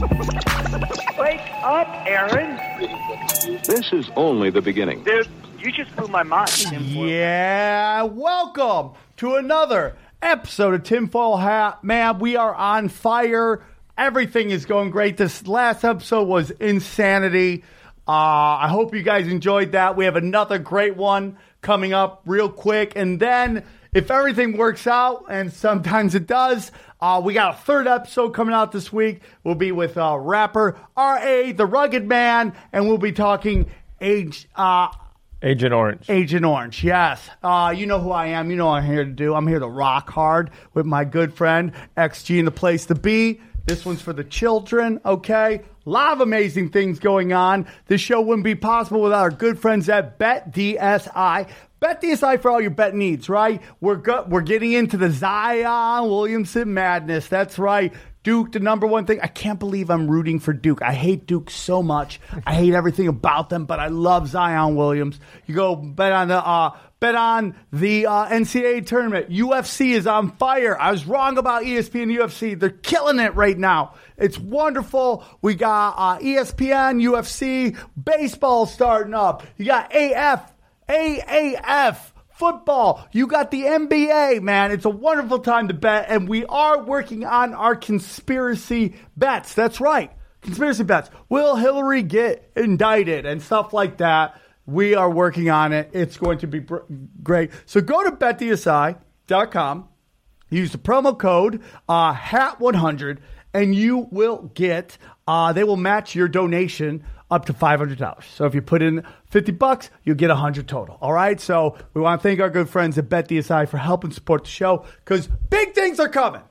Wake up, Aaron. This is only the beginning. Dude, you just blew my mind. Yeah, welcome to another episode of Tinfoil Hat. Man, we are on fire. Everything is going great. This last episode was insanity. Uh, I hope you guys enjoyed that. We have another great one coming up real quick. And then, if everything works out, and sometimes it does, uh, we got a third episode coming out this week. We'll be with uh, rapper R.A., the Rugged Man, and we'll be talking age. Uh, Agent Orange. Agent Orange, yes. Uh, you know who I am. You know what I'm here to do. I'm here to rock hard with my good friend XG in the place to be. This one's for the children, okay? A lot of amazing things going on. This show wouldn't be possible without our good friends at BetDSI. BetDSI for all your bet needs, right? We're go- we're getting into the Zion Williamson madness. That's right. Duke, the number one thing. I can't believe I'm rooting for Duke. I hate Duke so much. I hate everything about them, but I love Zion Williams. You go bet on the uh, bet on the uh, NCAA tournament. UFC is on fire. I was wrong about ESPN UFC. They're killing it right now. It's wonderful. We got uh, ESPN, UFC, baseball starting up. You got AF, AAF football. You got the NBA, man. It's a wonderful time to bet, and we are working on our conspiracy bets. That's right. Conspiracy bets. Will Hillary get indicted and stuff like that? We are working on it. It's going to be br- great. So go to betdsi.com, use the promo code uh, HAT100, and you will get, uh, they will match your donation up to $500. So if you put in 50 bucks, you'll get 100 total. All right? So we want to thank our good friends at BetDSI for helping support the show because big things are coming.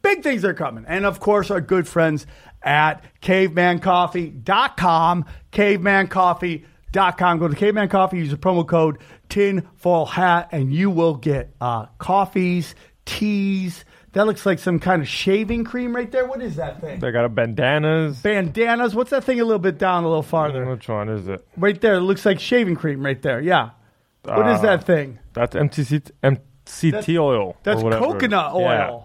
Big things are coming. And of course, our good friends at cavemancoffee.com. Cavemancoffee.com. Go to Caveman Coffee, use the promo code TINFOIL HAT, and you will get uh, coffees, teas. That looks like some kind of shaving cream right there. What is that thing? They got a bandanas. Bandanas. What's that thing a little bit down, a little farther? Which one is it? Right there. It looks like shaving cream right there. Yeah. What is Uh, that thing? That's MCC, MCT oil. That's coconut oil. Yeah.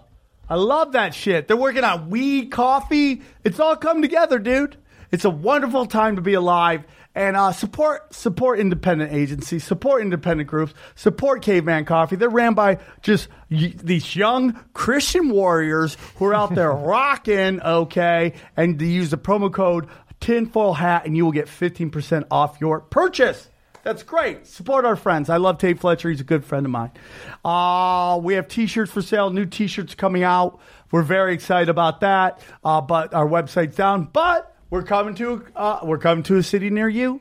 I love that shit. They're working on weed, coffee. It's all come together, dude. It's a wonderful time to be alive. And uh, support support independent agencies, support independent groups, support Caveman Coffee. They're ran by just y- these young Christian warriors who are out there rocking, okay? And to use the promo code tinfoil hat, and you will get 15% off your purchase. That's great. Support our friends. I love Tate Fletcher. He's a good friend of mine. Uh, we have t-shirts for sale. New t-shirts coming out. We're very excited about that. Uh, but our website's down. But we're coming to uh, we're coming to a city near you.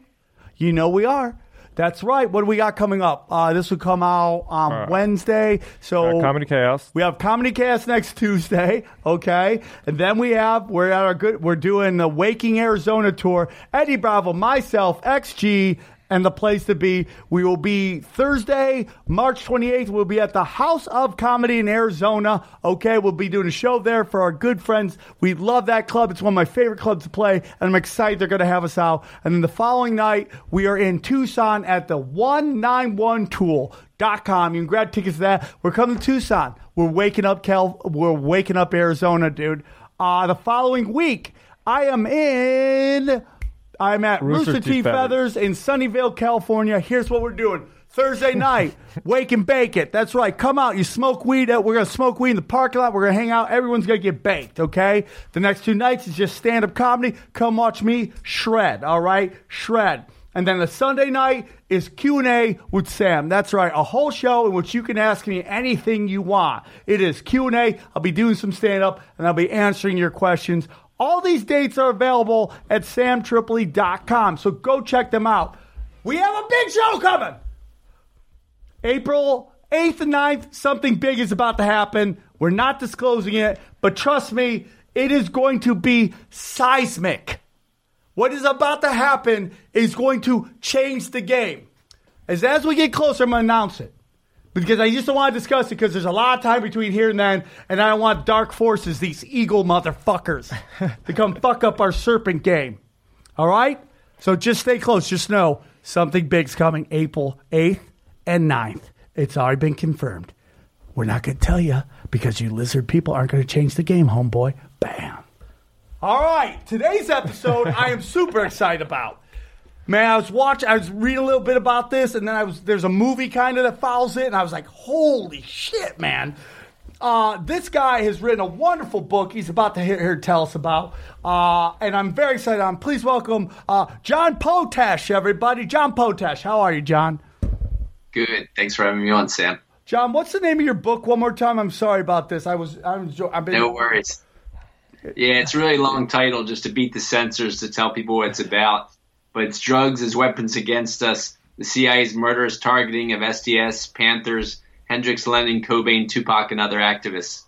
You know we are. That's right. What do we got coming up? Uh, this will come out on Wednesday. So Uh, Comedy Chaos. we have Comedy Cast next Tuesday, okay? And then we have we're at our good we're doing the Waking Arizona tour. Eddie Bravo, myself, XG, and the place to be. We will be Thursday, March 28th. We'll be at the House of Comedy in Arizona. Okay, we'll be doing a show there for our good friends. We love that club. It's one of my favorite clubs to play, and I'm excited they're going to have us out. And then the following night, we are in Tucson at the 191 Toole. Dot com. You can grab tickets to that. We're coming to Tucson. We're waking up Cal. We're waking up Arizona, dude. Uh, the following week, I am in. I'm at Rooster, Rooster T. Teeth Feathers. in Sunnyvale, California. Here's what we're doing. Thursday night, wake and bake it. That's right. Come out. You smoke weed. We're going to smoke weed in the parking lot. We're going to hang out. Everyone's going to get baked, okay? The next two nights is just stand up comedy. Come watch me shred, all right? Shred. And then the Sunday night is Q&A with Sam. That's right, a whole show in which you can ask me anything you want. It is Q&A. I'll be doing some stand-up, and I'll be answering your questions. All these dates are available at samtripoli.com, so go check them out. We have a big show coming. April 8th and 9th, something big is about to happen. We're not disclosing it, but trust me, It is going to be seismic. What is about to happen is going to change the game. As as we get closer, I'm going to announce it. Because I just don't want to discuss it because there's a lot of time between here and then, and I don't want dark forces, these eagle motherfuckers, to come fuck up our serpent game. All right? So just stay close. Just know something big's coming April 8th and 9th. It's already been confirmed. We're not going to tell you because you lizard people aren't going to change the game, homeboy. Bam. All right, today's episode I am super excited about. Man, I was watching, I was reading a little bit about this, and then I was there's a movie kind of that follows it, and I was like, holy shit, man. Uh, this guy has written a wonderful book. He's about to here to tell us about, uh, and I'm very excited. I'm please welcome uh, John Potash, everybody. John Potash, how are you, John? Good. Thanks for having me on, Sam. John, what's the name of your book? One more time. I'm sorry about this. I was I'm. I've been No worries. Yeah, it's a really long title just to beat the censors to tell people what it's about. But it's drugs as weapons against us, the CIA's murderous targeting of SDS, Panthers, Hendrix, Lennon, Cobain, Tupac, and other activists.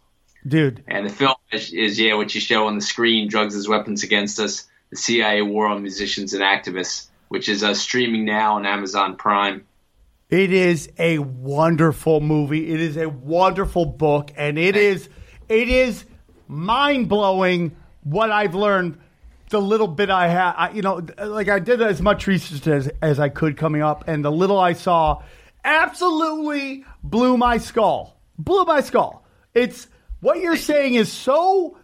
dude. And the film is, is yeah, what you show on the screen, drugs as weapons against us, the CIA war on musicians and activists, which is uh, streaming now on Amazon Prime. It is a wonderful movie. It is a wonderful book, and it is it is mind blowing what I've learned. The little bit I had, I, you know, like I did as much research as, as I could coming up, and the little I saw absolutely blew my skull. Blew my skull. It's what you're saying is so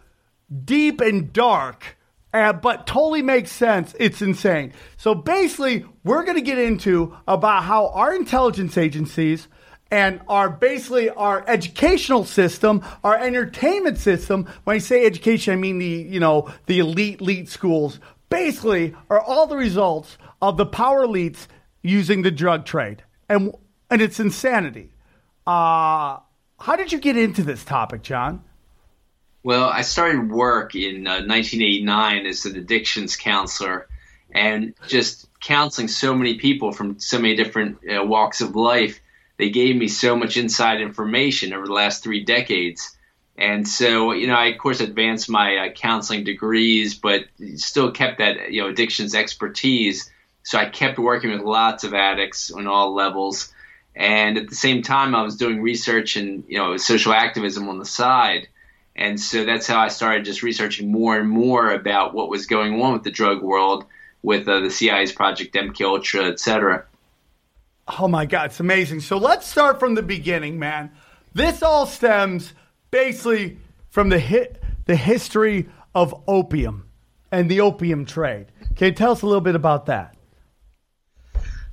deep and dark, uh, but totally makes sense. It's insane. So basically, we're going to get into about how our intelligence agencies and our basically our educational system, our entertainment system. When I say education, I mean the you know the elite elite schools. Basically, are all the results of the power elites using the drug trade, and and it's insanity. Uh, how did you get into this topic, John? Well, I started work in uh, 1989 as an addictions counselor and just counseling so many people from so many different uh, walks of life. They gave me so much inside information over the last three decades. And so, you know, I of course advanced my uh, counseling degrees, but still kept that, you know, addictions expertise. So I kept working with lots of addicts on all levels. And at the same time, I was doing research and, you know, social activism on the side. And so that's how I started just researching more and more about what was going on with the drug world, with uh, the CIA's Project MK Ultra, et cetera. Oh my God, it's amazing. So let's start from the beginning, man. This all stems basically from the the history of opium and the opium trade. Can you tell us a little bit about that?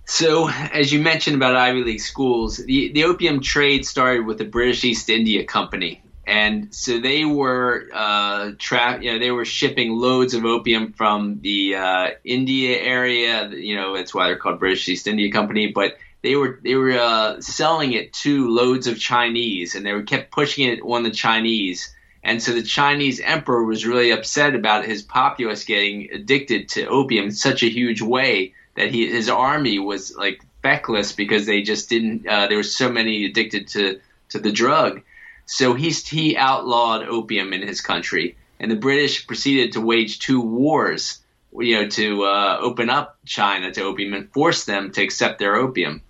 So, as you mentioned about Ivy League schools, the, the opium trade started with the British East India Company. And so they were uh, tra- you know, they were shipping loads of opium from the uh, India area. You know, that's why they're called British East India Company. But they were they were uh, selling it to loads of Chinese, and they were kept pushing it on the Chinese. And so the Chinese emperor was really upset about his populace getting addicted to opium in such a huge way that he his army was like feckless because they just didn't. Uh, there were so many addicted to to the drug. So he he outlawed opium in his country, and the British proceeded to wage two wars, you know, to uh, open up China to opium and force them to accept their opium.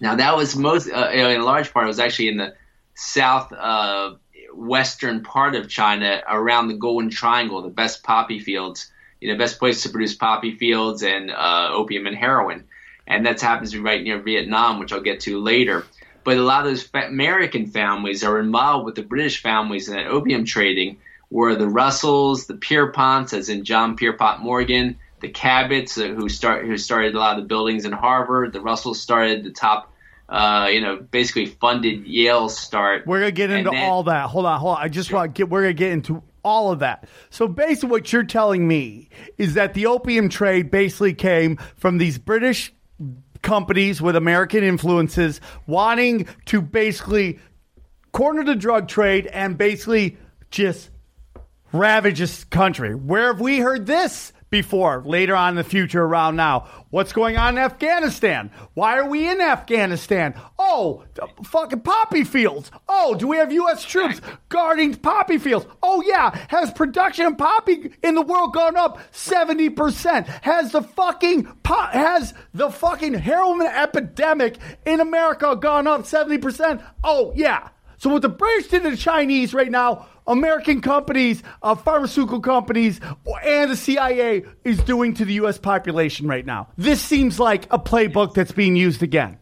Now that was most, uh, in large part, it was actually in the south uh, western part of China, around the Golden Triangle, the best poppy fields, you know, best place to produce poppy fields and uh, opium and heroin, and that happens to be right near Vietnam, which I'll get to later but a lot of those fa- American families are involved with the British families in that opium trading, were the Russells, the Pierponts, as in John Pierpont Morgan, the Cabots, uh, who start who started a lot of the buildings in Harvard. The Russells started the top, uh, you know, basically funded Yale's start. We're gonna get into then- all that. Hold on, hold on. I just want to get. We're gonna get into all of that. So basically, what you're telling me is that the opium trade basically came from these British companies with American influences wanting to basically corner the drug trade and basically just ravage this country. Where have we heard this before, later on in the future, around now. What's going on in Afghanistan? Why are we in Afghanistan? Oh, fucking poppy fields. Oh, do we have U.S. troops guarding poppy fields? Oh, yeah. Has production of poppy in the world gone up 70%? Has the fucking, po- has the fucking heroin epidemic in America gone up 70%? Oh, yeah. So what the British did to the Chinese right now, American companies, uh, pharmaceutical companies, and the CIA is doing to the U.S. population right now. This seems like a playbook that's being used again.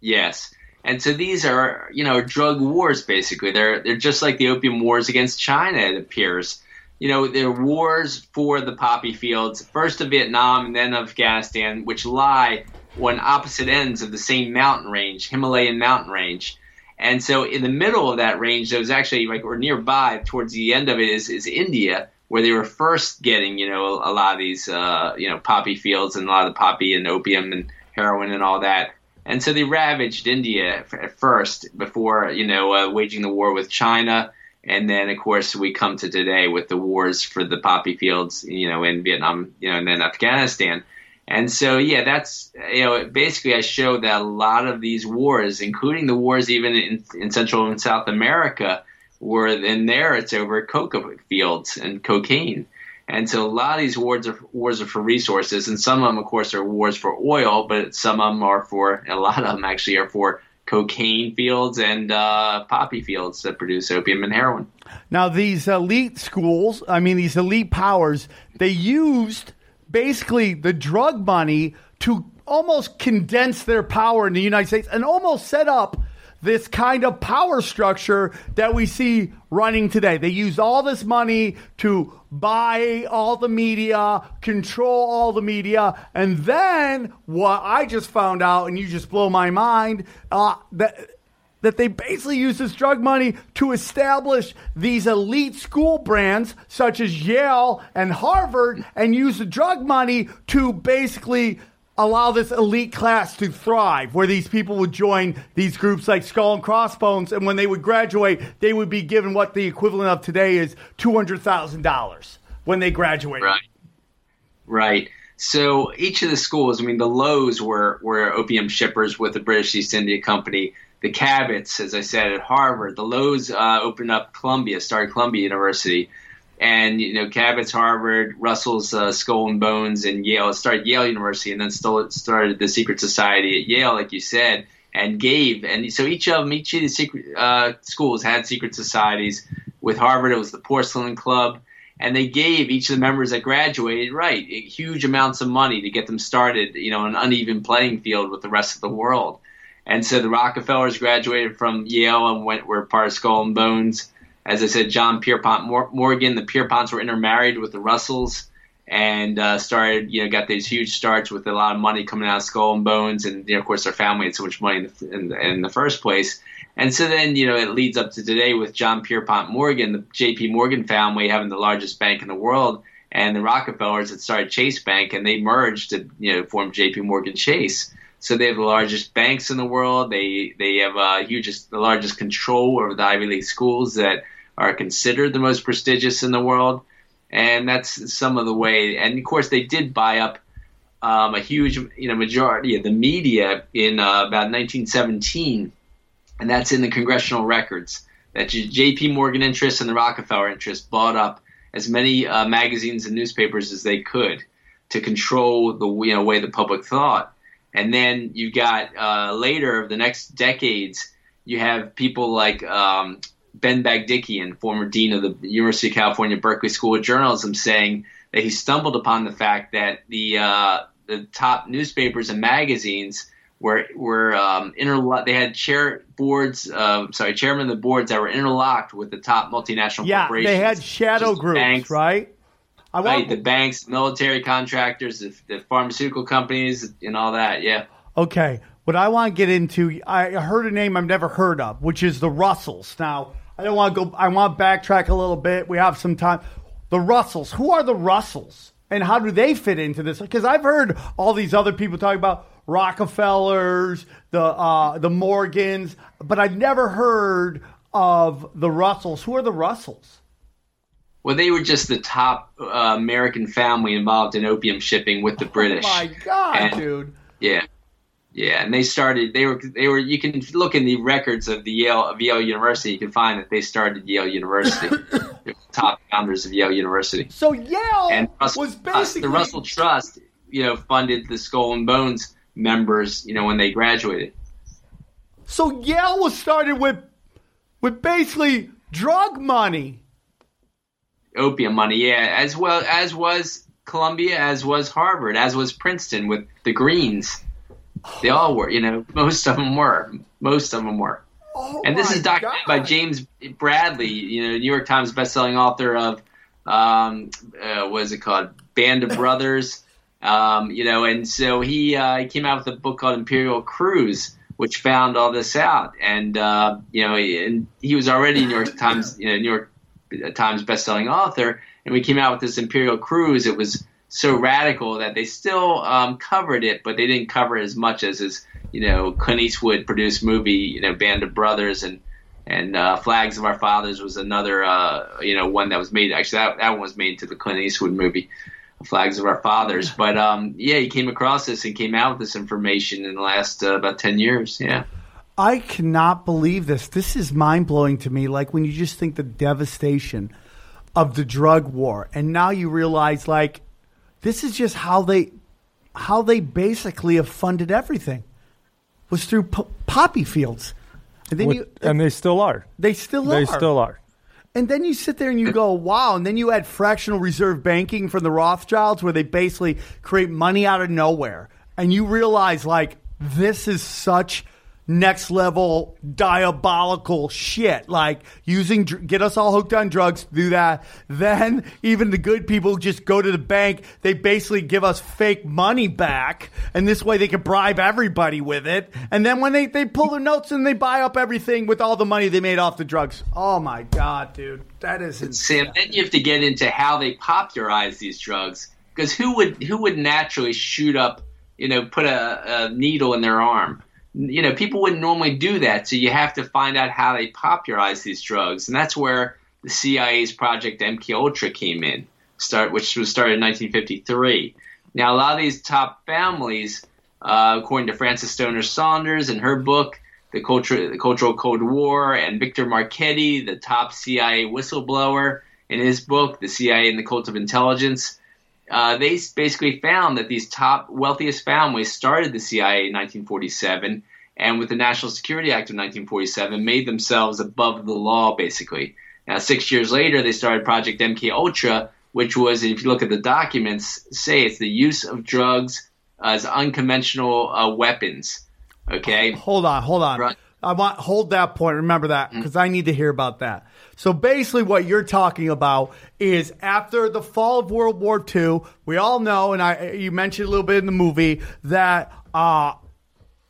Yes. And so these are, you know, drug wars basically. They're they're just like the opium wars against China, it appears. You know, they're wars for the poppy fields, first of Vietnam and then Afghanistan, which lie on opposite ends of the same mountain range, Himalayan mountain range. And so in the middle of that range, there was actually like or nearby towards the end of it is, is India, where they were first getting, you know, a, a lot of these uh, you know, poppy fields and a lot of the poppy and opium and heroin and all that. And so they ravaged India at first before, you know, uh, waging the war with China. And then, of course, we come to today with the wars for the poppy fields, you know, in Vietnam, you know, and then Afghanistan. And so, yeah, that's, you know, basically I show that a lot of these wars, including the wars even in, in Central and South America, were in there, it's over coca fields and cocaine. And so a lot of these wars are wars are for resources, and some of them, of course, are wars for oil, but some of them are for a lot of them actually are for cocaine fields and uh, poppy fields that produce opium and heroin. Now, these elite schools, I mean, these elite powers, they used basically the drug money to almost condense their power in the United States and almost set up this kind of power structure that we see running today. They used all this money to buy all the media, control all the media, and then what I just found out, and you just blow my mind, uh, that that they basically use this drug money to establish these elite school brands such as Yale and Harvard and use the drug money to basically allow this elite class to thrive where these people would join these groups like Skull and Crossbones and when they would graduate they would be given what the equivalent of today is $200,000 when they graduate. Right. Right. So each of the schools, I mean, the Lows were, were opium shippers with the British East India Company. The Cabots, as I said, at Harvard. The Lows uh, opened up Columbia, started Columbia University. And, you know, Cabot's Harvard, Russell's uh, Skull and Bones, and Yale started Yale University and then still started the Secret Society at Yale, like you said, and gave. And so each of them, each of the secret uh, schools had secret societies. With Harvard, it was the Porcellian Club and they gave each of the members that graduated right huge amounts of money to get them started you know an uneven playing field with the rest of the world and so the rockefellers graduated from yale and went were part of skull and bones as i said john pierpont morgan the pierponts were intermarried with the russells and uh, started you know got these huge starts with a lot of money coming out of skull and bones and you know, of course their family had so much money in the, in in the first place and so then, you know, it leads up to today with John Pierpont Morgan, the JP Morgan family having the largest bank in the world, and the Rockefellers that started Chase Bank, and they merged to, you know, form JP Morgan Chase. So they have the largest banks in the world. They they have uh, hugest, the largest control over the Ivy League schools that are considered the most prestigious in the world, and that's some of the way. And of course, they did buy up um, a huge, you know, majority of the media in uh, about 1917 and that's in the congressional records. That J.P. Morgan interests and the Rockefeller interests bought up as many uh, magazines and newspapers as they could to control the you know way the public thought. And then you got uh, later, the next decades, you have people like um, Ben Bagdikian, former dean of the University of California Berkeley School of Journalism, saying that he stumbled upon the fact that the uh, the top newspapers and magazines were were um, interlocked. They had chair boards, uh, sorry, chairman of the boards that were interlocked with the top multinational yeah, corporations. they had shadow groups, banks, right? I right, the banks, military contractors, the, the pharmaceutical companies, and all that. Yeah. Okay, what I want to get into, I heard a name I've never heard of, which is the Russells. Now, I don't want to go. I want to backtrack a little bit. We have some time. The Russells. Who are the Russells, and how do they fit into this? Because I've heard all these other people talk about Rockefellers, the uh, the Morgans, but I've never heard of the Russells. Who are the Russells? Well, they were just the top uh, American family involved in opium shipping with the British. Oh my God, And- dude. Yeah, yeah, and they started. They were. They were. You can look in the records of the Yale of Yale University. You can find that they started Yale University. They're top founders of Yale University. So Yale And Russell was basically the Russell Trust, you know, funded the Skull and Bones members. You know, when they graduated. So Yale was started with with basically drug money. Opium money, yeah, as well as was Columbia, as was Harvard, as was Princeton with the Greens. They all were, you know, most of them were, most of them were. Oh and this is documented by James Bradley, you know, New York Times bestselling author of um, uh, what is it called, Band of Brothers, um, you know, and so he uh, came out with a book called Imperial Cruise, which found all this out, and uh, you know, and he was already New York Times, you know, New York Times best-selling author, and we came out with this Imperial Cruise. It was so radical that they still um, covered it, but they didn't cover it as much as his, you know, Clint Eastwood produced movie, you know, Band of Brothers and and uh, Flags of Our Fathers was another, uh, you know, one that was made. Actually, that that one was made into the Clint Eastwood movie, Flags of Our Fathers. But um, yeah, he came across this and came out with this information in the last uh, about ten years. Yeah. I cannot believe this. This is mind blowing to me. Like when you just think the devastation of the drug war, and now you realize like this is just how they how they basically have funded everything was through poppy fields, and then With- you and they still are. they still They are. still are. And then you sit there and you go, wow. And then you add fractional reserve banking from the Rothschilds, where they basically create money out of nowhere. And you realize, like, this is such next level diabolical shit. Like, using, dr- get us all hooked on drugs, do that. Then, even the good people just go to the bank. They basically give us fake money back. And this way they can bribe everybody with it. And then when they, they pull their notes and they buy up everything with all the money they made off the drugs. Oh my God, dude. That is insane. Sam, then you have to get into how they popularize these drugs because who would who would naturally shoot up, you know, put a, a needle in their arm? You know, people wouldn't normally do that, so you have to find out how they popularize these drugs, and that's where the CIA's Project MK Ultra came in, start which was started in 1953. Now, a lot of these top families, uh, according to Frances Stoner Saunders in her book, the, Culture, the Cultural Cold War, and Victor Marchetti, the top CIA whistleblower, in his book, The CIA and the Cult of Intelligence, uh, they basically found that these top wealthiest families started the CIA in 1947, and with the National Security Act of 1947, made themselves above the law, basically. Now, six years later, they started Project MK Ultra, which was, if you look at the documents, say it's the use of drugs as unconventional uh, weapons. Okay, Hold on, hold on. Right. I want hold that point. Remember that because I need to hear about that. So basically, what you're talking about is after the fall of World War II, we all know, and I you mentioned a little bit in the movie that uh,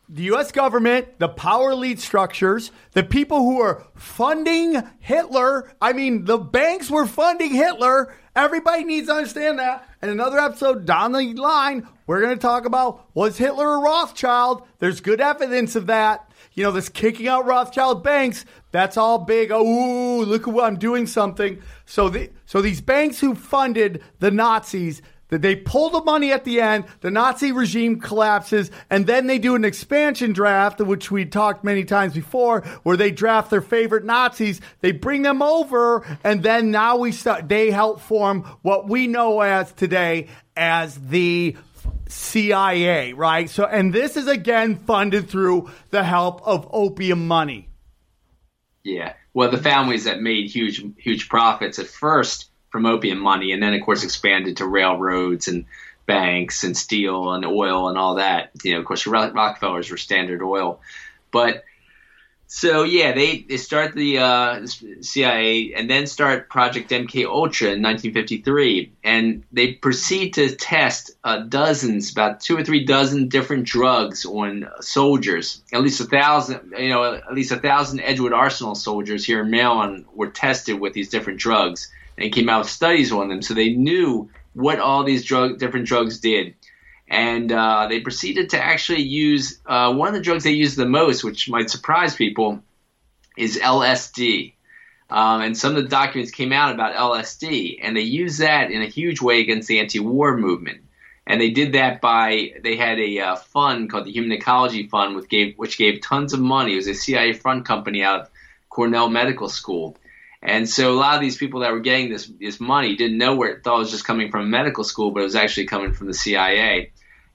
the U.S. government, the power elite structures, the people who are funding Hitler. I mean, the banks were funding Hitler. Everybody needs to understand that. And another episode down the line, we're going to talk about was Hitler a Rothschild? There's good evidence of that. You know, this kicking out Rothschild banks, that's all big. Oh, look at what I'm doing something. So the, so these banks who funded the Nazis, that they pull the money at the end, the Nazi regime collapses, and then they do an expansion draft, which we talked many times before, where they draft their favorite Nazis, they bring them over, and then now we start, they help form what we know as today as the CIA, right? So, and this is again funded through the help of opium money. Yeah. Well, the families that made huge, huge profits at first from opium money, and then of course expanded to railroads and banks and steel and oil and all that. You know, of course, Ro- Rockefellers were Standard Oil, but so yeah, they they start the uh, CIA and then start Project MK Ultra in 1953, and they proceed to test uh, dozens, about two or three dozen different drugs on soldiers. At least a thousand, you know, at least a thousand Edgewood Arsenal soldiers here in Maryland were tested with these different drugs and came out with studies on them, so they knew what all these drug different drugs did and uh, they proceeded to actually use uh, one of the drugs they used the most, which might surprise people, is LSD. Um, and some of the documents came out about LSD, and they used that in a huge way against the anti-war movement. And they did that by they had a uh, fund called the Human Ecology Fund, which gave which gave tons of money. It was a CIA front company out of Cornell Medical School. And so a lot of these people that were getting this this money didn't know where it thought it was just coming from medical school, but it was actually coming from the CIA.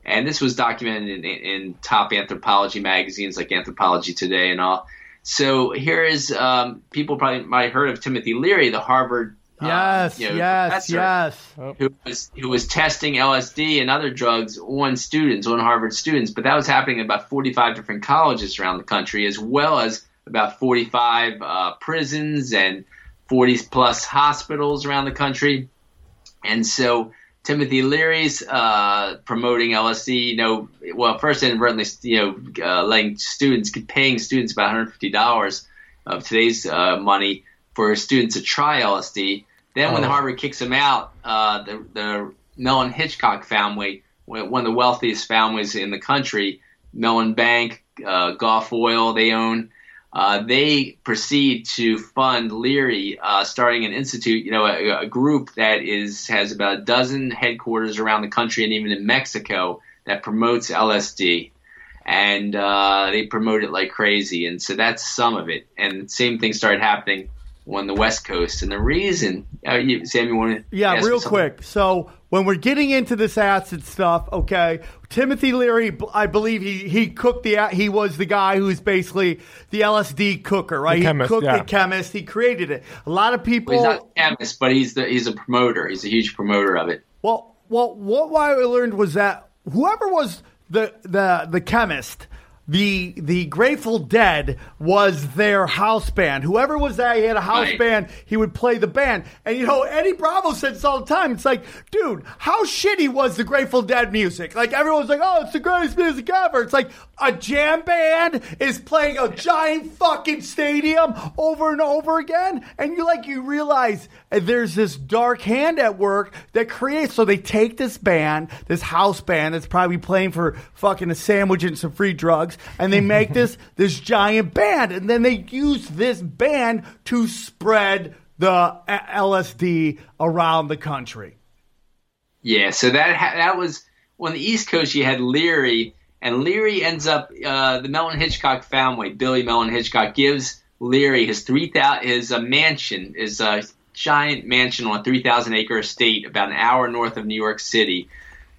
And this was documented in, in top anthropology magazines like Anthropology Today and all. So here is um, people probably might have heard of Timothy Leary, the Harvard um, Yes, you know, yes, professor yes. who was who was testing LSD and other drugs on students, on Harvard students. But that was happening in about 45 different colleges around the country, as well as about 45 uh, prisons and 40 plus hospitals around the country. And so Timothy Leary's uh, promoting LSD, you know, well, first inadvertently, you know, uh, letting students, paying students about $150 of today's uh, money for students to try LSD. Then when Oh. Harvard kicks him out, uh, the, the Mellon Hitchcock family, one of the wealthiest families in the country, Mellon Bank, uh, Gulf Oil, they own. Uh, they proceed to fund Leary, uh, starting an institute, you know, a, a group that is has about a dozen headquarters around the country and even in Mexico that promotes LSD, and uh, they promote it like crazy. And so that's some of it. And same thing started happening on the West Coast. And the reason, uh, you, Sam, you want to? Yeah, real quick. So when we're getting into this acid stuff, okay, Timothy Leary, I believe he he cooked the a- he was the guy who's basically the LSD cooker, right? The chemist, he cooked yeah. the chemist. He created it. A lot of people. Well, he's not a chemist, but he's the he's a promoter. He's a huge promoter of it. Well, well, what I learned was that whoever was the the the chemist, the the Grateful Dead was their house band. Whoever was that, he had a house Right. band. He would play the band, and you know Eddie Bravo said this all the time. It's like, dude, how shitty was the Grateful Dead music? Like everyone's like, oh, it's the greatest music ever. It's like a jam band is playing a giant fucking stadium over and over again, and you like you realize there's this dark hand at work that creates. So they take this band, this house band that's probably playing for fucking a sandwich and some free drugs, and they make this this giant band, and then they use this band to spread the uh, LSD around the country. Yeah, so that ha- that was on the East Coast. You had Leary, and Leary ends up uh, the Mellon Hitchcock family. Billy Mellon Hitchcock gives Leary his three thousand his uh, mansion, his uh, giant mansion on a three thousand acre estate about an hour north of New York City,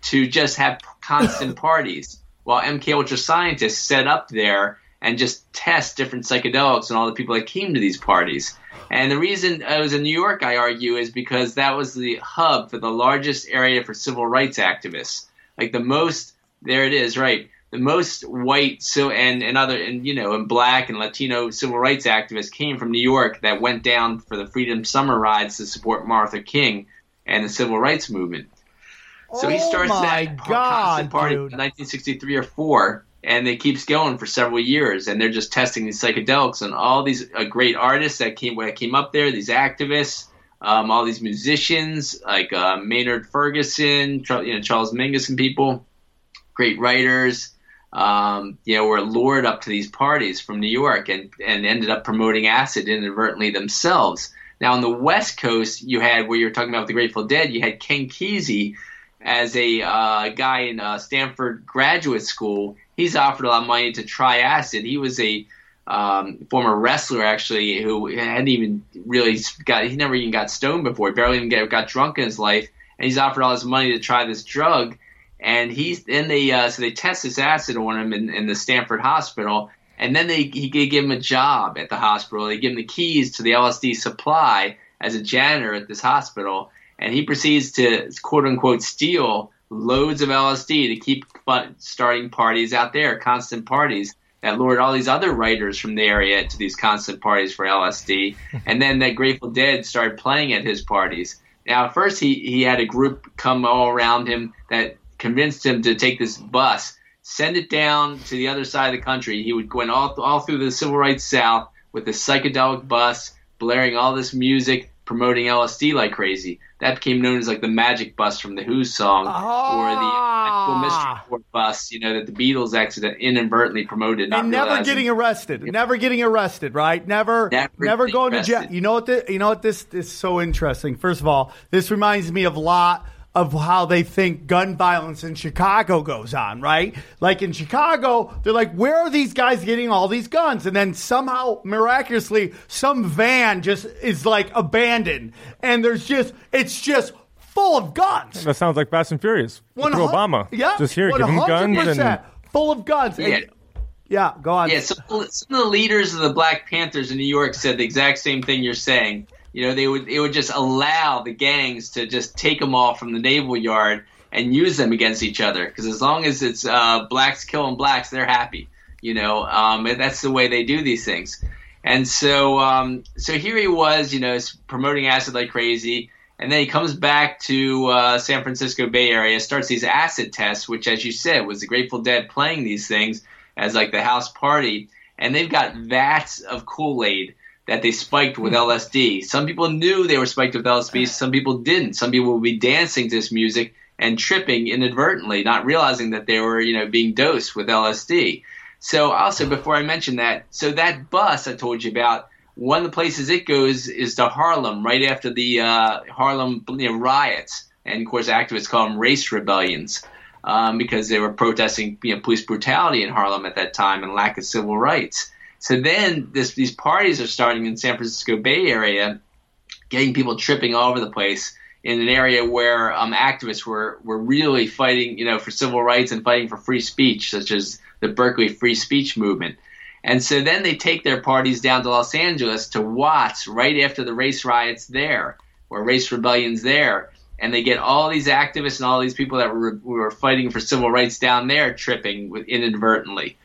to just have constant parties while MK Ultra scientists set up there and just test different psychedelics and all the people that came to these parties. And the reason I was in New York, I argue, is because that was the hub for the largest area for civil rights activists. Like the most, there it is, right? The most white so and and other and you know and black and Latino civil rights activists came from New York that went down for the Freedom Summer rides to support Martha King and the civil rights movement. So he Oh starts my that God, constant party dude. in 1963 or four, and it keeps going for several years. And they're just testing these psychedelics and all these uh, great artists that came that came up there, these activists, um, all these musicians like uh, Maynard Ferguson, you know Charles Mingus, and people, great writers. Um, you know, were lured up to these parties from New York and, and ended up promoting acid inadvertently themselves. Now, on the West Coast, you had where you were talking about the Grateful Dead, you had Ken Kesey as a uh, guy in uh, Stanford graduate school. He's offered a lot of money to try acid. He was a um, former wrestler, actually, who hadn't even really got, he never even got stoned before. He barely even get, got drunk in his life. And he's offered all his money to try this drug. And he's then they uh, so they test this acid on him in, in the Stanford hospital, and then they he they give him a job at the hospital. They give him the keys to the LSD supply as a janitor at this hospital, and he proceeds to quote unquote steal loads of LSD to keep fun, starting parties out there, constant parties that lured all these other writers from the area to these constant parties for LSD, and then that Grateful Dead started playing at his parties. Now, at first, he, he had a group come all around him that convinced him to take this bus, send it down to the other side of the country. He would go in all, all through the civil rights South with a psychedelic bus, blaring all this music, promoting LSD like crazy. That became known as like the Magic Bus from the Who song, or the Ah. Mystery Tour bus. You know that the Beatles accident inadvertently promoted, not and never realizing- getting arrested. Never getting arrested, right? Never, Never never, going to jail. You know what? The, you know what? This, this is so interesting. First of all, this reminds me of lot of how they think gun violence in Chicago goes on, right? Like in Chicago, they're like, where are these guys getting all these guns? And then somehow, miraculously, some van just is like abandoned, and there's just, it's just full of guns. That sounds like Fast and Furious. One Through Obama. Yeah. Just here, give him guns and full of guns. And- Yeah. yeah, go on. Yeah, some, some of the leaders of the Black Panthers in New York said the exact same thing you're saying. You know, they would they would just allow the gangs to just take them all from the naval yard and use them against each other because as long as it's uh, blacks killing blacks, they're happy. You know, um, that's the way they do these things. And so, um, so here he was, you know, promoting acid like crazy. And then he comes back to uh, San Francisco Bay Area, starts these acid tests, which, as you said, was the Grateful Dead playing these things as like the house party. And they've got vats of Kool Aid that they spiked with LSD. Some people knew they were spiked with LSD, some people didn't. Some people would be dancing to this music and tripping inadvertently, not realizing that they were, you know, being dosed with LSD. So also before I mention that, so that bus I told you about, one of the places it goes is to Harlem, right after the uh, Harlem you know, riots, and of course activists call them race rebellions um, because they were protesting you know, police brutality in Harlem at that time and lack of civil rights. So then this, these parties are starting in San Francisco Bay Area, getting people tripping all over the place in an area where um, activists were, were really fighting, you know, for civil rights and fighting for free speech, such as the Berkeley Free Speech Movement. And so then they take their parties down to Los Angeles to Watts right after the race riots there, or race rebellions there. And they get all these activists and all these people that were, were fighting for civil rights down there tripping with, inadvertently.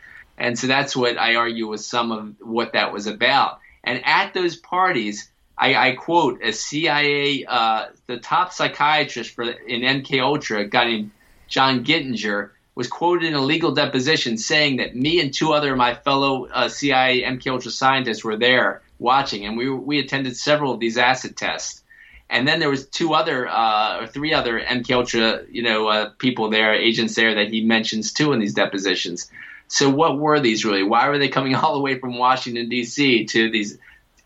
And so that's what I argue was some of what that was about. And at those parties, I, I quote a CIA, uh, the top psychiatrist for in MK Ultra, a guy named John Gittinger, was quoted in a legal deposition saying that me and two other of my fellow uh, CIA MK Ultra scientists were there watching, and we we attended several of these acid tests. And then there was two other uh, or three other MK Ultra, you know, uh, people there, agents there that he mentions too in these depositions. So what were these really? Why were they coming all the way from Washington D.C. to these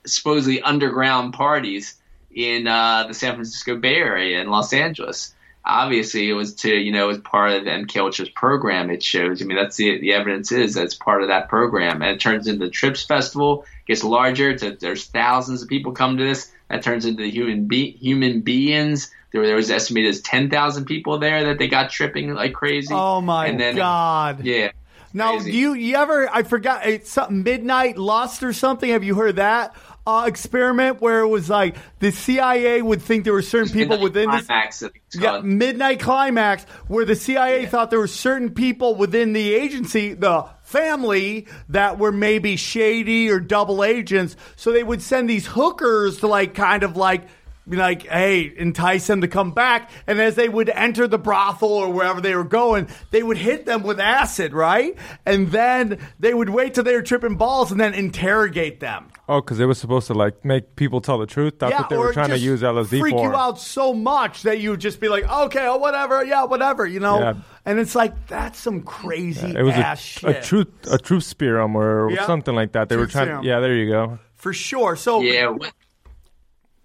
supposedly underground parties in uh, the San Francisco Bay Area in Los Angeles? Obviously, it was to you know as part of MK Ultra's program. It shows. I mean, that's the the evidence is that's part of that program, and it turns into the Trips Festival. Gets larger. To, there's thousands of people come to this. That turns into the human be- human beings. There, there was estimated as ten thousand people there that they got tripping like crazy. Oh my And then- god! Yeah. Now, do you you ever? I forgot. It's something midnight lust or something. Have you heard that uh, experiment where it was like the CIA would think there were certain people within this climax, it's yeah, midnight climax where the CIA Yeah. thought there were certain people within the agency, the family, that were maybe shady or double agents. So they would send these hookers to like kind of like be like, hey, entice them to come back. And as they would enter the brothel or wherever they were going, they would hit them with acid, right? And then they would wait till they were tripping balls and then interrogate them. Oh, because it was supposed to like make people tell the truth. That's what they were trying to use LSD freak for. you out so much that you would just be like, okay, oh, whatever, yeah, whatever, you know. Yeah. And it's like that's some crazy It was ass a, shit a truth a truth serum or Yeah. something like that. They were trying. serum. Yeah, there you go. for sure. So Yeah, what-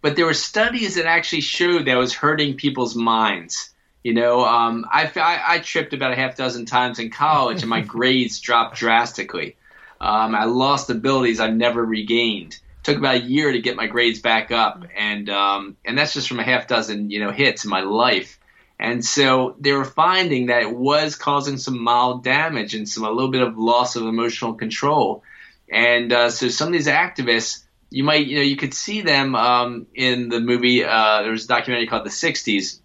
but there were studies that actually showed that it was hurting people's minds. You know, um, I, I, I tripped about a half dozen times in college, and my grades dropped drastically. Um, I lost abilities I've never regained. It Took about a year to get my grades back up, and um, and that's just from a half dozen you know hits in my life. And so they were finding that it was causing some mild damage and some a little bit of loss of emotional control. And uh, so some of these activists, you might, you know, you could see them um, in the movie. Uh, there was a documentary called The '60s,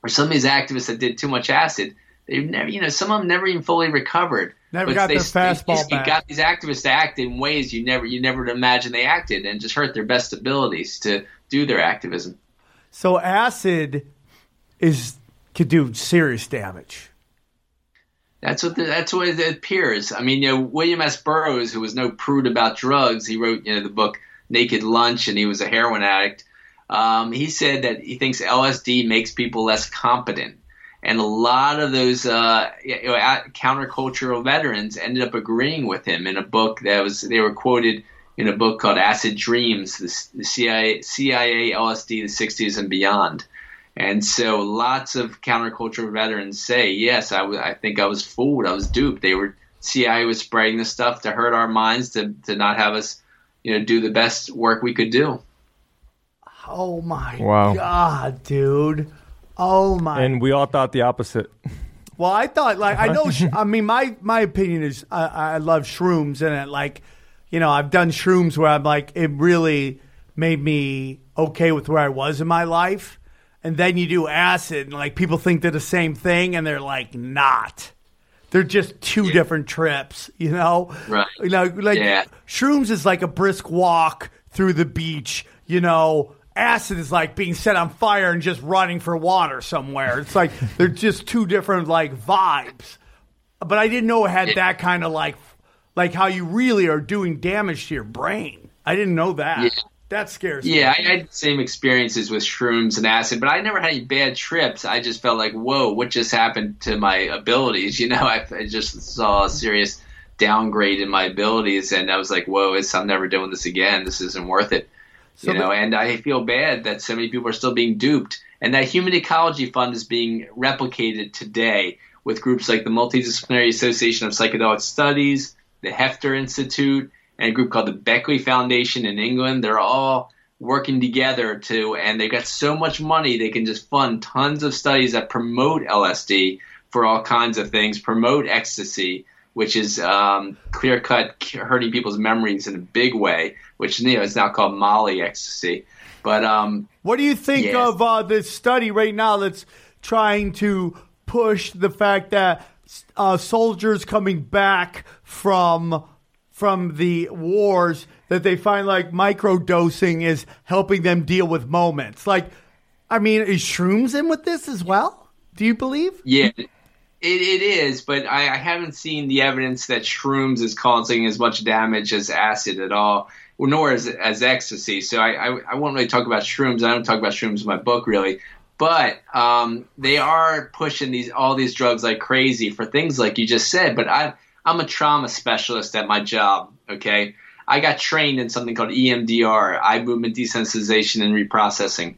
where some of these activists that did too much acid, they've never, you know, some of them never even fully recovered. Never But got they, their fastball they, back. got these activists to act in ways you never, you never imagine they acted, and just hurt their best abilities to do their activism. so acid is could do serious damage. That's what the, that's what it appears. I mean, you know, William S. Burroughs, who was no prude about drugs, he wrote you know the book Naked Lunch, and he was a heroin addict. Um, he said that he thinks LSD makes people less competent. And a lot of those uh, you know, countercultural veterans ended up agreeing with him in a book that was they were quoted in a book called Acid Dreams, the, the CIA, CIA LSD, the 60s and beyond. And so lots of countercultural veterans say, yes, I, w- I think I was fooled. I was duped. They were CIA was spreading this stuff to hurt our minds, to, to not have us, you know, do the best work we could do. Oh my Wow. god, dude. Oh my. And we all thought the opposite. well, I thought like I know. I mean, my my opinion is I, I love shrooms and it like, you know, I've done shrooms where I'm like it really made me okay with where I was in my life, and then you do acid and like people think they're the same thing and they're like not. They're just two different trips, you know. Right. You know, like Yeah. shrooms is like a brisk walk through the beach, you know. Acid is like being set on fire and just running for water somewhere. It's like they're just two different like vibes. But I didn't know it had that kind of like like how you really are doing damage to your brain. I didn't know that. That scares me. Yeah, I had the same experiences with shrooms and acid, but I never had any bad trips. I just felt like, whoa, what just happened to my abilities? You know, I, I just saw a serious downgrade in my abilities, and I was like, whoa, I'm never doing this again. This isn't worth it. So you know, the- and I feel bad that so many people are still being duped, and that Human Ecology Fund is being replicated today with groups like the Multidisciplinary Association of Psychedelic Studies, the Heffter Institute, and a group called the Beckley Foundation in England. They're all working together to, and they've got so much money they can just fund tons of studies that promote LSD for all kinds of things, promote ecstasy, which is um, clear cut hurting people's memories in a big way, which you know is now called Molly ecstasy. But um, What do you think of uh, this study right now that's trying to push the fact that uh, soldiers coming back from from the wars that they find like microdosing is helping them deal with moments? Like, I mean, is shrooms in with this as well? Do you believe? Yeah, it, it is, but I, I haven't seen the evidence that shrooms is causing as much damage as acid at all, nor as, as ecstasy. So I, I, I won't really talk about shrooms. I don't talk about shrooms in my book really, but um, they are pushing these all these drugs like crazy for things like you just said. But I, I'm a trauma specialist at my job. Okay, I got trained in something called EMDR, eye movement desensitization and reprocessing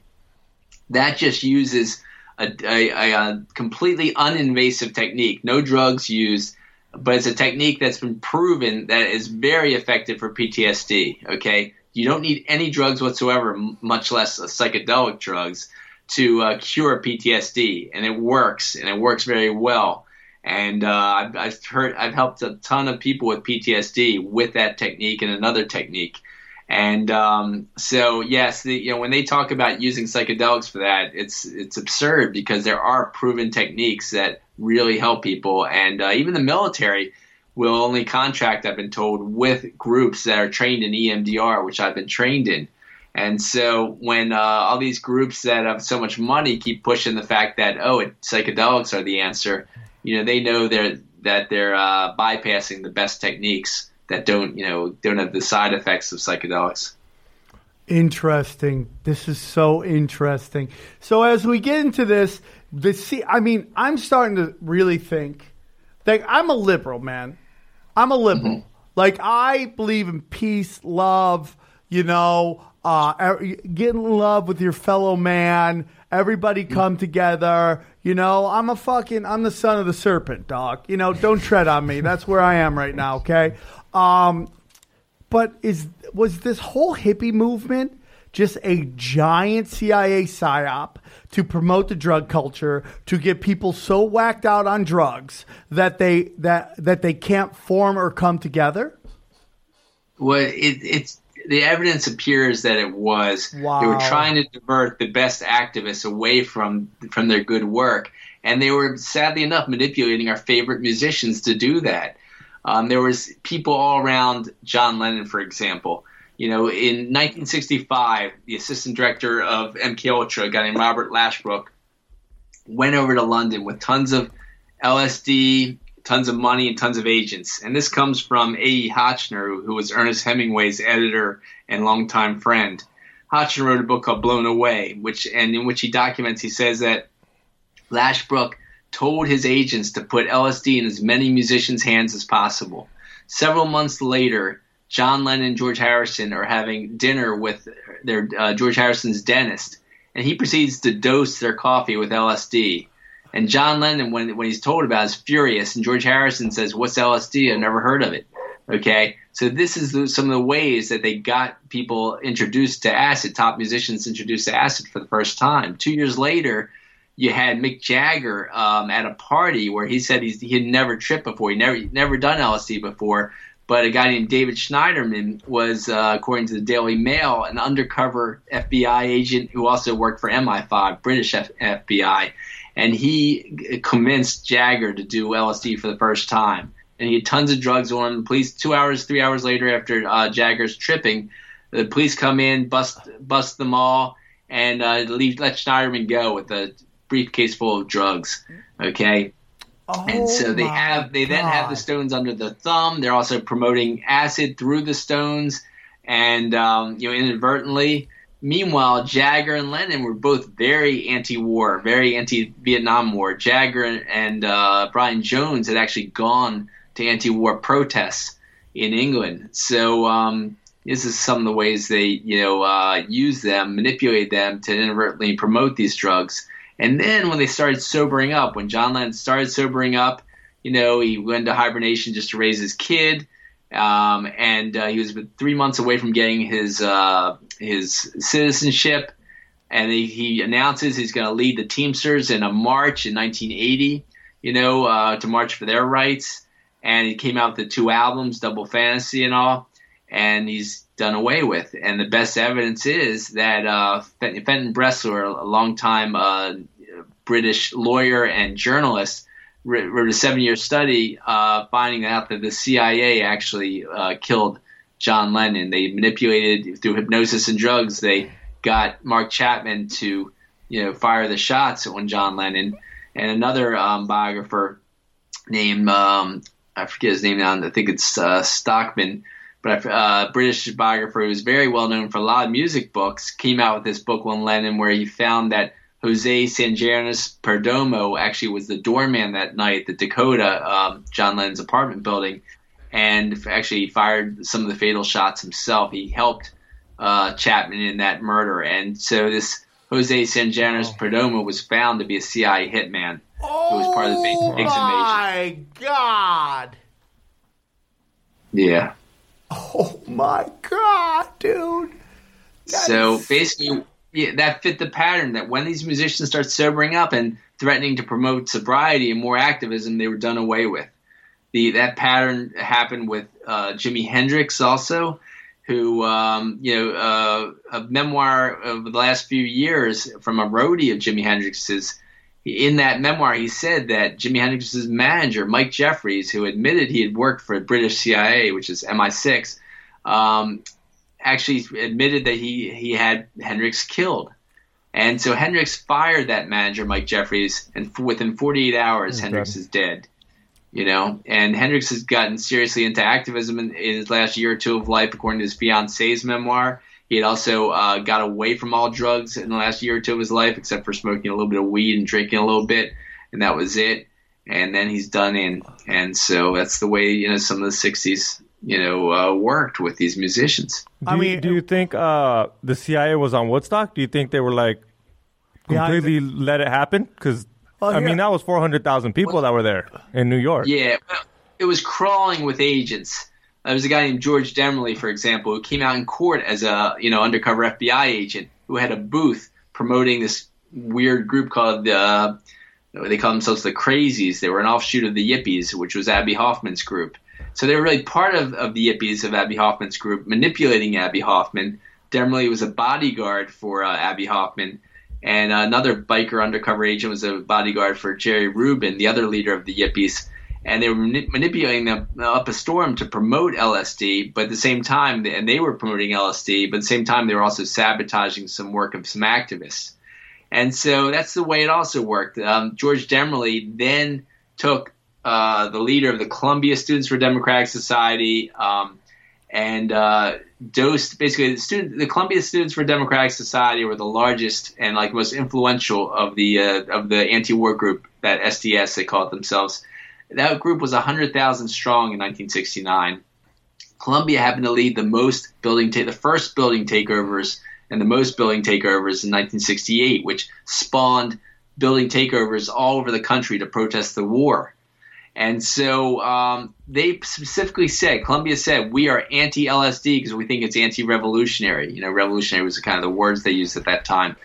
that just uses a, a, a, a completely uninvasive technique, no drugs used, but it's a technique that's been proven that is very effective for PTSD. Okay, you don't need any drugs whatsoever, much less psychedelic drugs, to uh, cure PTSD, and it works, and it works very well. And uh, I've, I've heard, I've helped a ton of people with PTSD with that technique and another technique. And um, so, yes, the, you know, when they talk about using psychedelics for that, it's it's absurd because there are proven techniques that really help people, and uh, even the military will only contract, I've been told, with groups that are trained in EMDR, which I've been trained in. And so, when uh, all these groups that have so much money keep pushing the fact that oh, it, psychedelics are the answer, you know, they know they're that they're uh, bypassing the best techniques that don't you know don't have the side effects of psychedelics. Interesting. This is so interesting. So as we get into this, the see, I mean, I'm starting to really think. Like, I'm a liberal, man. I'm a liberal. Like, I believe in peace, love. You know, uh, er- get in love with your fellow man. Everybody come together. You know, I'm a fucking, I'm the son of the serpent, dog. You know, don't tread on me. That's where I am right now. Okay. Um, but is was this whole hippie movement just a giant CIA psyop to promote the drug culture to get people so whacked out on drugs that they that that they can't form or come together? Well, it, it's the evidence appears that it was. They were trying to divert the best activists away from from their good work, and they were sadly enough manipulating our favorite musicians to do that. Um, there was people all around John Lennon, for example. You know, in 1965, the assistant director of MK Ultra, a guy named Robert Lashbrook, went over to London with tons of LSD, tons of money, and tons of agents. And this comes from A.E. Hotchner, who was Ernest Hemingway's editor and longtime friend. Hotchner wrote a book called Blown Away, which and in which he documents. He says that Lashbrook told his agents to put LSD in as many musicians' hands as possible. Several months later, John Lennon and George Harrison are having dinner with their uh, George Harrison's dentist, and he proceeds to dose their coffee with LSD. And John Lennon, when when he's told about, it, is furious, and George Harrison says, "What's LSD? I've never heard of it." Okay, so this is the, some of the ways that they got people introduced to acid. Top musicians introduced to acid for the first time. Two years later, you had Mick Jagger um, at a party where he said he had never tripped before. He never never done LSD before. But a guy named David Schneiderman was, uh, according to the Daily Mail, an undercover FBI agent who also worked for MI5, British F- FBI, and he convinced Jagger to do LSD for the first time. And he had tons of drugs on him. Police, two hours, three hours later, after uh, Jagger's tripping, the police come in, bust bust them all, and uh, leave let Schneiderman go with a briefcase full of drugs. Okay, and so they Oh have they then have the stones under the thumb. They're also promoting acid through the stones, and um, you know inadvertently. Meanwhile, Jagger and Lennon were both very anti-war, very anti-Vietnam War. Jagger and uh, Brian Jones had actually gone to anti-war protests in England. So um, this is some of the ways they you know uh, use them, manipulate them to inadvertently promote these drugs. And then when they started sobering up, when John Lennon started sobering up, you know, he went into hibernation just to raise his kid. Um, and uh, he was three months away from getting his uh, his citizenship. And he, he announces he's going to lead the Teamsters in a march in 1980, you know, uh, to march for their rights. And he came out with the two albums, Double Fantasy and all, and he's done away with. And the best evidence is that uh, Fenton Bresler, a longtime uh, British lawyer and journalist, wrote a seven-year study uh, finding out that the CIA actually uh, killed John Lennon. They manipulated through hypnosis and drugs. They got Mark Chapman to, you know, fire the shots on John Lennon. And another um, biographer named um, I forget his name now. I think it's uh, Stockman, but a uh, British biographer who's very well known for a lot of music books came out with this book on Lennon where he found that Jose Sanjenis Perdomo actually was the doorman that night at the Dakota, um, John Lennon's apartment building, and actually fired some of the fatal shots himself. He helped uh, Chapman in that murder, and so this Jose Sanjenis Perdomo was found to be a CIA hitman who was part of the big, Oh invasion. my God! Yeah. Oh my God, dude! So basically, yeah, that fit the pattern that when these musicians start sobering up and threatening to promote sobriety and more activism, they were done away with. The that pattern happened with uh, Jimi Hendrix also, who um, you know uh, a memoir of the last few years from a roadie of Jimi Hendrix's. In that memoir, he said that Jimi Hendrix's manager, Mike Jeffries, who admitted he had worked for British CIA, which is MI6, um, actually admitted that he, he had Hendrix killed. And so Hendrix fired that manager, Mike Jeffries, and f- within 48 hours, Hendrix is dead. You know, and Hendrix has gotten seriously into activism in, in his last year or two of life, according to his fiance's memoir. He had also uh, got away from all drugs in the last year or two of his life, except for smoking a little bit of weed and drinking a little bit, and that was it. And then he's done in, and so that's the way you know some of the '60s you know uh, worked with these musicians. Do I you, mean- do you think uh, the CIA was on Woodstock? Do you think they were like Yeah, completely let it happen? Because Oh, I yeah. mean, that was four hundred thousand people that were there in New York. Yeah, well, it was crawling with agents. There was a guy named George Demmerle, for example, who came out in court as a you know undercover FBI agent who had a booth promoting this weird group called the. Uh, they call themselves the Crazies. They were an offshoot of the Yippies, which was Abbie Hoffman's group. So they were really part of, of the Yippies of Abbie Hoffman's group, manipulating Abbie Hoffman. Demmerle was a bodyguard for uh, Abbie Hoffman, and another biker undercover agent was a bodyguard for Jerry Rubin, the other leader of the Yippies. And they were mani- manipulating them up a storm to promote LSD, but at the same time, and they were promoting LSD, but at the same time, they were also sabotaging some work of some activists. And so that's the way it also worked. Um, George Demmerle then took uh, the leader of the Columbia Students for Democratic Society um, and uh, dosed basically the student the Columbia Students for Democratic Society were the largest and like most influential of the uh, of the anti-war group that SDS they called themselves. That group was 100,000 strong in 1969. Columbia happened to lead the most building ta- the first building takeovers and the most building takeovers in 1968, which spawned building takeovers all over the country to protest the war. And so um, they specifically said, Columbia said, we are anti LSD because we think it's anti revolutionary. You know, revolutionary was kind of the words they used at that time.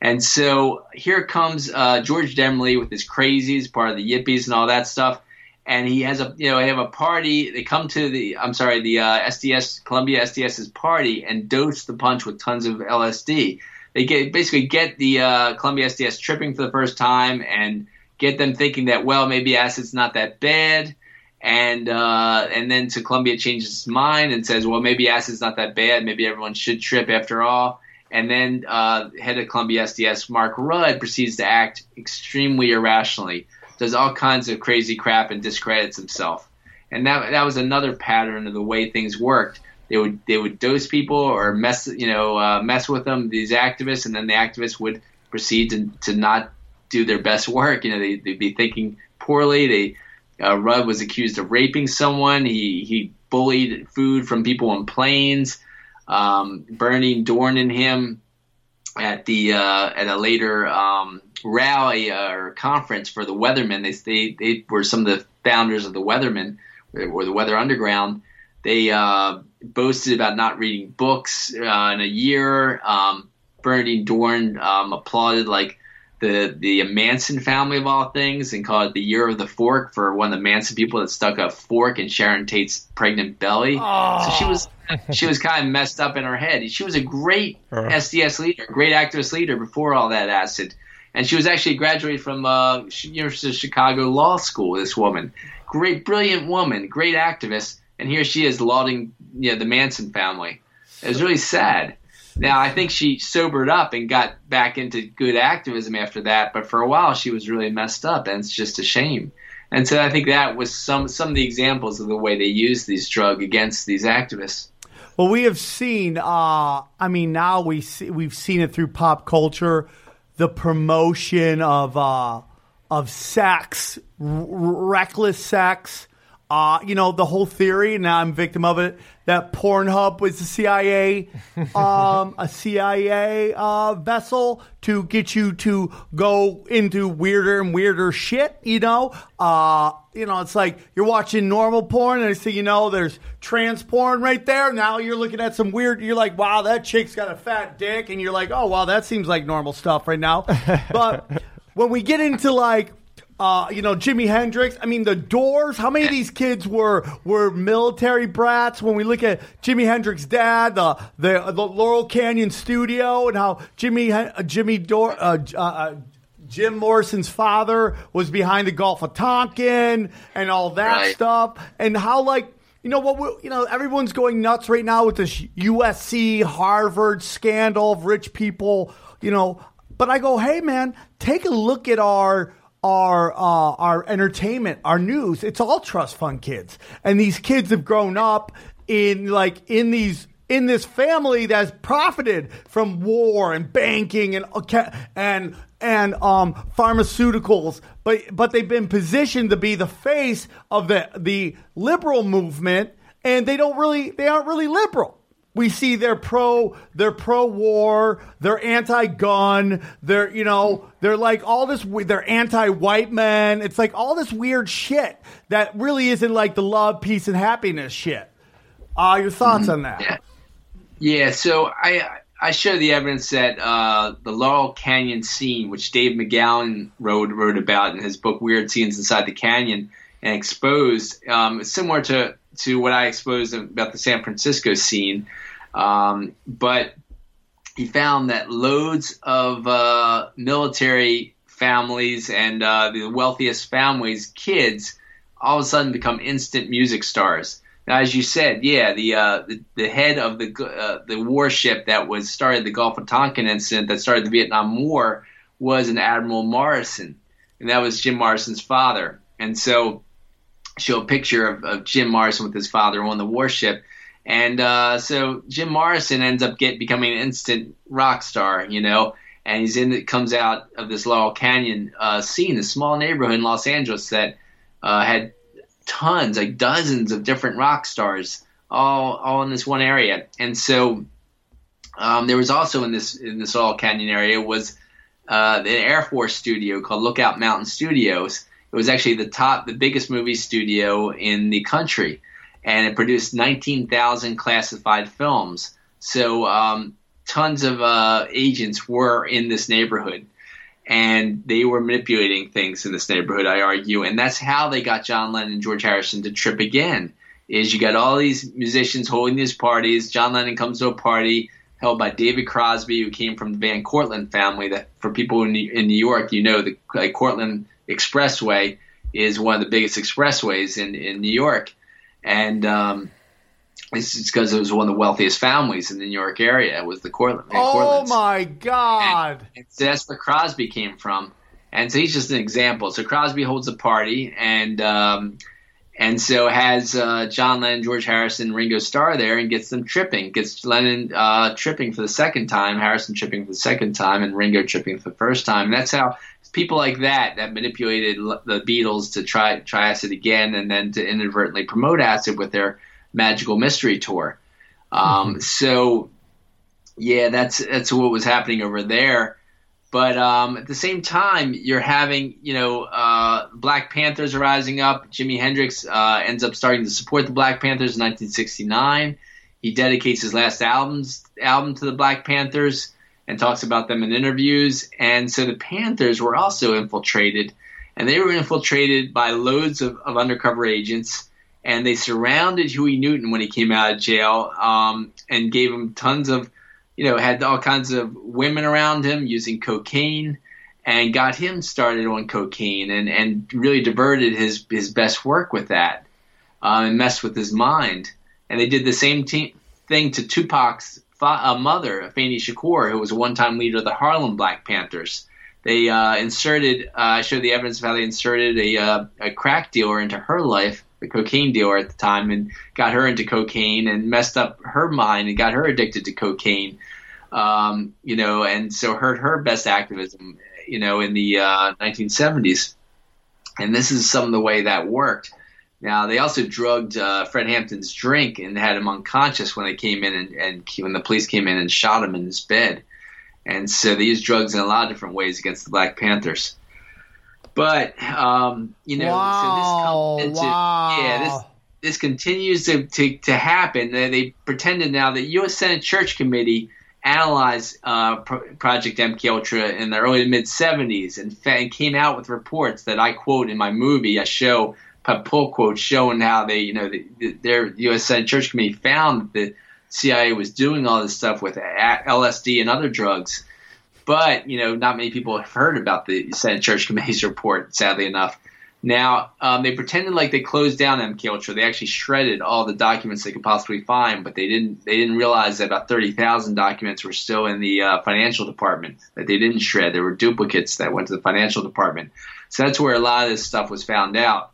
And so here comes uh, George Demley with his crazies, part of the Yippies and all that stuff. And he has a, you know, they have a party. They come to the, I'm sorry, the uh, SDS, Columbia SDS's party and dose the punch with tons of LSD. They get basically get the uh, Columbia SDS tripping for the first time and get them thinking that well maybe acid's not that bad. And uh, and then to Columbia changes its mind and says well maybe acid's not that bad. Maybe everyone should trip after all. And then uh, head of Columbia SDS Mark Rudd proceeds to act extremely irrationally does all kinds of crazy crap and discredits himself. And that that was another pattern of the way things worked. They would they would dose people or mess you know uh, mess with them these activists and then the activists would proceed to, to not do their best work. You know, they, would be thinking poorly. They uh, Rudd was accused of raping someone. He he bullied food from people on planes, um, Bernardine Dohrn and him at the uh, at a later um, rally uh, or conference for the Weathermen. They, they they were some of the founders of the Weathermen or the Weather Underground. They uh, boasted about not reading books uh, in a year. Um, Bernardine Dohrn um, applauded like the the Manson family of all things and called it the year of the fork for one of the Manson people that stuck a fork in Sharon Tate's pregnant belly. Oh. So she was she was kind of messed up in her head. She was a great. SDS leader, great activist leader before all that acid. And she was actually graduated from uh, University of Chicago Law School. This woman, great, brilliant woman, great activist, and here she is lauding you know, the Manson family. It was really sad. Now, I think she sobered up and got back into good activism after that, but for a while she was really messed up, and it's just a shame. And so I think that was some some of the examples of the way they use these drug against these activists. Well, we have seen. Uh, I mean, now we see, we've seen it through pop culture, the promotion of uh, of sex, r- reckless sex, uh, you know, the whole theory, now I'm victim of it, that Pornhub was the CIA, um, a CIA uh, vessel to get you to go into weirder and weirder shit, you know? Uh, you know, it's like you're watching normal porn and so you know there's trans porn right there. Now you're looking at some weird, you're like, wow, that chick's got a fat dick. And you're like, oh, wow, that seems like normal stuff right now. but when we get into like uh, you know, Jimi Hendrix. I mean, the Doors. How many of these kids were were military brats? When we look at Jimi Hendrix's dad, the the, the Laurel Canyon studio, and how Jimmy uh, Jimmy Dor, uh, uh, uh, Jim Morrison's father was behind the Gulf of Tonkin and all that right. stuff, and how like you know what? You know, everyone's going nuts right now with this USC Harvard scandal of rich people. You know, but I go, hey man, take a look at our our uh, our entertainment, our news. It's all trust fund kids, and these kids have grown up in like in these in this family that's profited from war and banking and and and um, pharmaceuticals, but but they've been positioned to be the face of the the liberal movement, and they don't really they aren't really liberal. We see they're pro, they're pro war, they're anti gun, they're, you know, they're like all this, they're anti white men. It's like all this weird shit that really isn't like the love, peace, and happiness shit. Uh, your thoughts mm-hmm. on that? Yeah. yeah, so I, I show the evidence that uh, the Laurel Canyon scene, which Dave McGowan wrote wrote about in his book Weird Scenes Inside the Canyon and exposed, um, similar to to what I exposed about the San Francisco scene. Um, but he found that loads of uh, military families and uh, the wealthiest families' kids all of a sudden become instant music stars. Now, as you said, yeah, the uh, the, the, head of the uh, the warship that was started the Gulf of Tonkin incident that started the Vietnam War was an Admiral Morrison, and that was Jim Morrison's father. And so, show a picture of, of Jim Morrison with his father on the warship And uh, so Jim Morrison ends up get becoming an instant rock star, you know, and he's in comes out of this Laurel Canyon uh, scene, a small neighborhood in Los Angeles that uh, had tons, like dozens of different rock stars, all all in this one area. And so um, there was also in this in this Laurel Canyon area was uh, the Air Force studio called Lookout Mountain Studios. It was actually the top, the biggest movie studio in the country, and it produced 19,000 classified films. So um, tons of uh, agents were in this neighborhood, and they were manipulating things in this neighborhood. I argue, and that's how they got John Lennon and George Harrison to trip again. Is you got all these musicians holding these parties. John Lennon comes to a party held by David Crosby, who came from the Van Cortlandt family. That for people in New, in New York, you know the like Cortlandt Expressway is one of the biggest expressways in in New York, and um, it's because it was one of the wealthiest families in the New York area. It was the Cortlandt. Van Oh my God! And so that's where Crosby came from. And so he's just an example. So Crosby holds a party and um, and so has uh, John Lennon, George Harrison, Ringo Starr there, and gets them tripping. Gets Lennon uh, tripping for the second time, Harrison tripping for the second time, and Ringo tripping for the first time. And that's how people like that that manipulated the Beatles to try try acid again, and then to inadvertently promote acid with their Magical Mystery Tour. Um, So yeah, that's that's what was happening over there. But um, at the same time, you're having, you know, uh, Black Panthers are rising up. Jimi Hendrix uh, ends up starting to support the Black Panthers in 1969. He dedicates his last albums album to the Black Panthers and talks about them in interviews. And so the Panthers were also infiltrated, and they were infiltrated by loads of, of undercover agents. And they surrounded Huey Newton when he came out of jail um, and gave him tons of you know, had all kinds of women around him using cocaine and got him started on cocaine and, and really diverted his, his best work with that uh, and messed with his mind. And they did the same te- thing to Tupac's uh, mother, Afeni Shakur, who was a one time leader of the Harlem Black Panthers. They uh, inserted, uh, I showed the evidence of how they inserted a, uh, a crack dealer into her life, the cocaine dealer at the time, and got her into cocaine and messed up her mind and got her addicted to cocaine um, you know, and so hurt her best activism, you know, in the uh, 1970s. And this is some of the way that worked. Now they also drugged uh, Fred Hampton's drink and had him unconscious when they came in and, and when the police came in and shot him in his bed. And so they used drugs in a lot of different ways against the Black Panthers. But um, you know, wow! so this into, wow! yeah, this this continues to, to, to happen. They, they pretended now that U.S. Senate Church Committee analyzed uh, Pro- Project MK Ultra in the early to mid 70s and, fa- and came out with reports that I quote in my movie. I show pull quotes showing how they, you know, the, the, their U.S. Senate Church Committee found that the CIA was doing all this stuff with LSD and other drugs. But you know, not many people have heard about the Senate Church Committee's report. Sadly enough, now um, they pretended like they closed down MK Ultra. They actually shredded all the documents they could possibly find, but they didn't. They didn't realize that about thirty thousand documents were still in the uh, financial department that they didn't shred. There were duplicates that went to the financial department. So that's where a lot of this stuff was found out.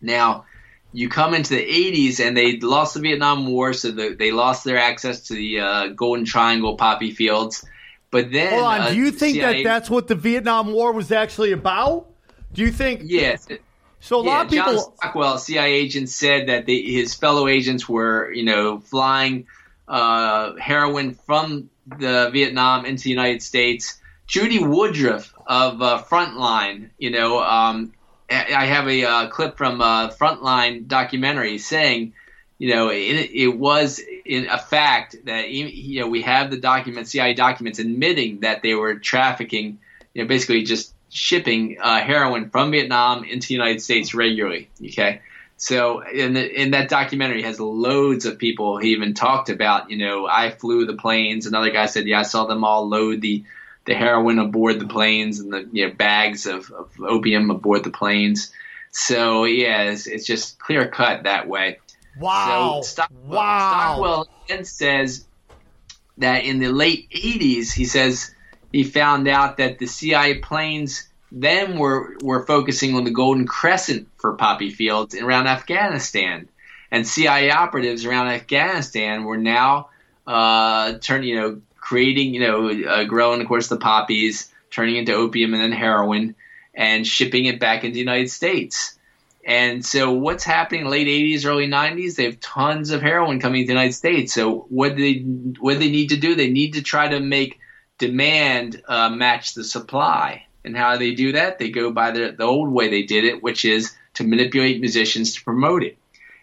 Now, you come into the 80s and they lost the Vietnam War, so the, they lost their access to the uh, Golden Triangle poppy fields. But then, Hold on. uh, Do you think CIA that that's what the Vietnam War was actually about? Do you think? Yes. So a yeah, lot of people. John Stockwell, CIA agent, said that the, his fellow agents were, you know, flying uh, heroin from the Vietnam into the United States. Judy Woodruff of uh, Frontline, you know, um, I have a uh, clip from uh, Frontline documentary saying, you know, it, it was in a fact that you know we have the documents, CIA documents, admitting that they were trafficking, you know, basically just shipping uh, heroin from Vietnam into the United States regularly. Okay, so in the, in that documentary has loads of people. He even talked about, you know, I flew the planes. Another guy said, yeah, I saw them all load the the heroin aboard the planes and the you know, bags of, of opium aboard the planes. So yeah, it's, it's just clear cut that way. wow. So Stockwell, wow. Stockwell then says that in the late 80s, he says he found out that the CIA planes then were, were focusing on the Golden Crescent for poppy fields around Afghanistan. And CIA operatives around Afghanistan were now uh, turning, you know, creating, you know, uh, growing, of course, the poppies, turning into opium and then heroin, and shipping it back into the United States. And so, what's happening late '80s, early '90s? They have tons of heroin coming to the United States. So, what they what they need to do? They need to try to make demand uh, match the supply. And how do they do that? They go by the, the old way they did it, which is to manipulate musicians to promote it.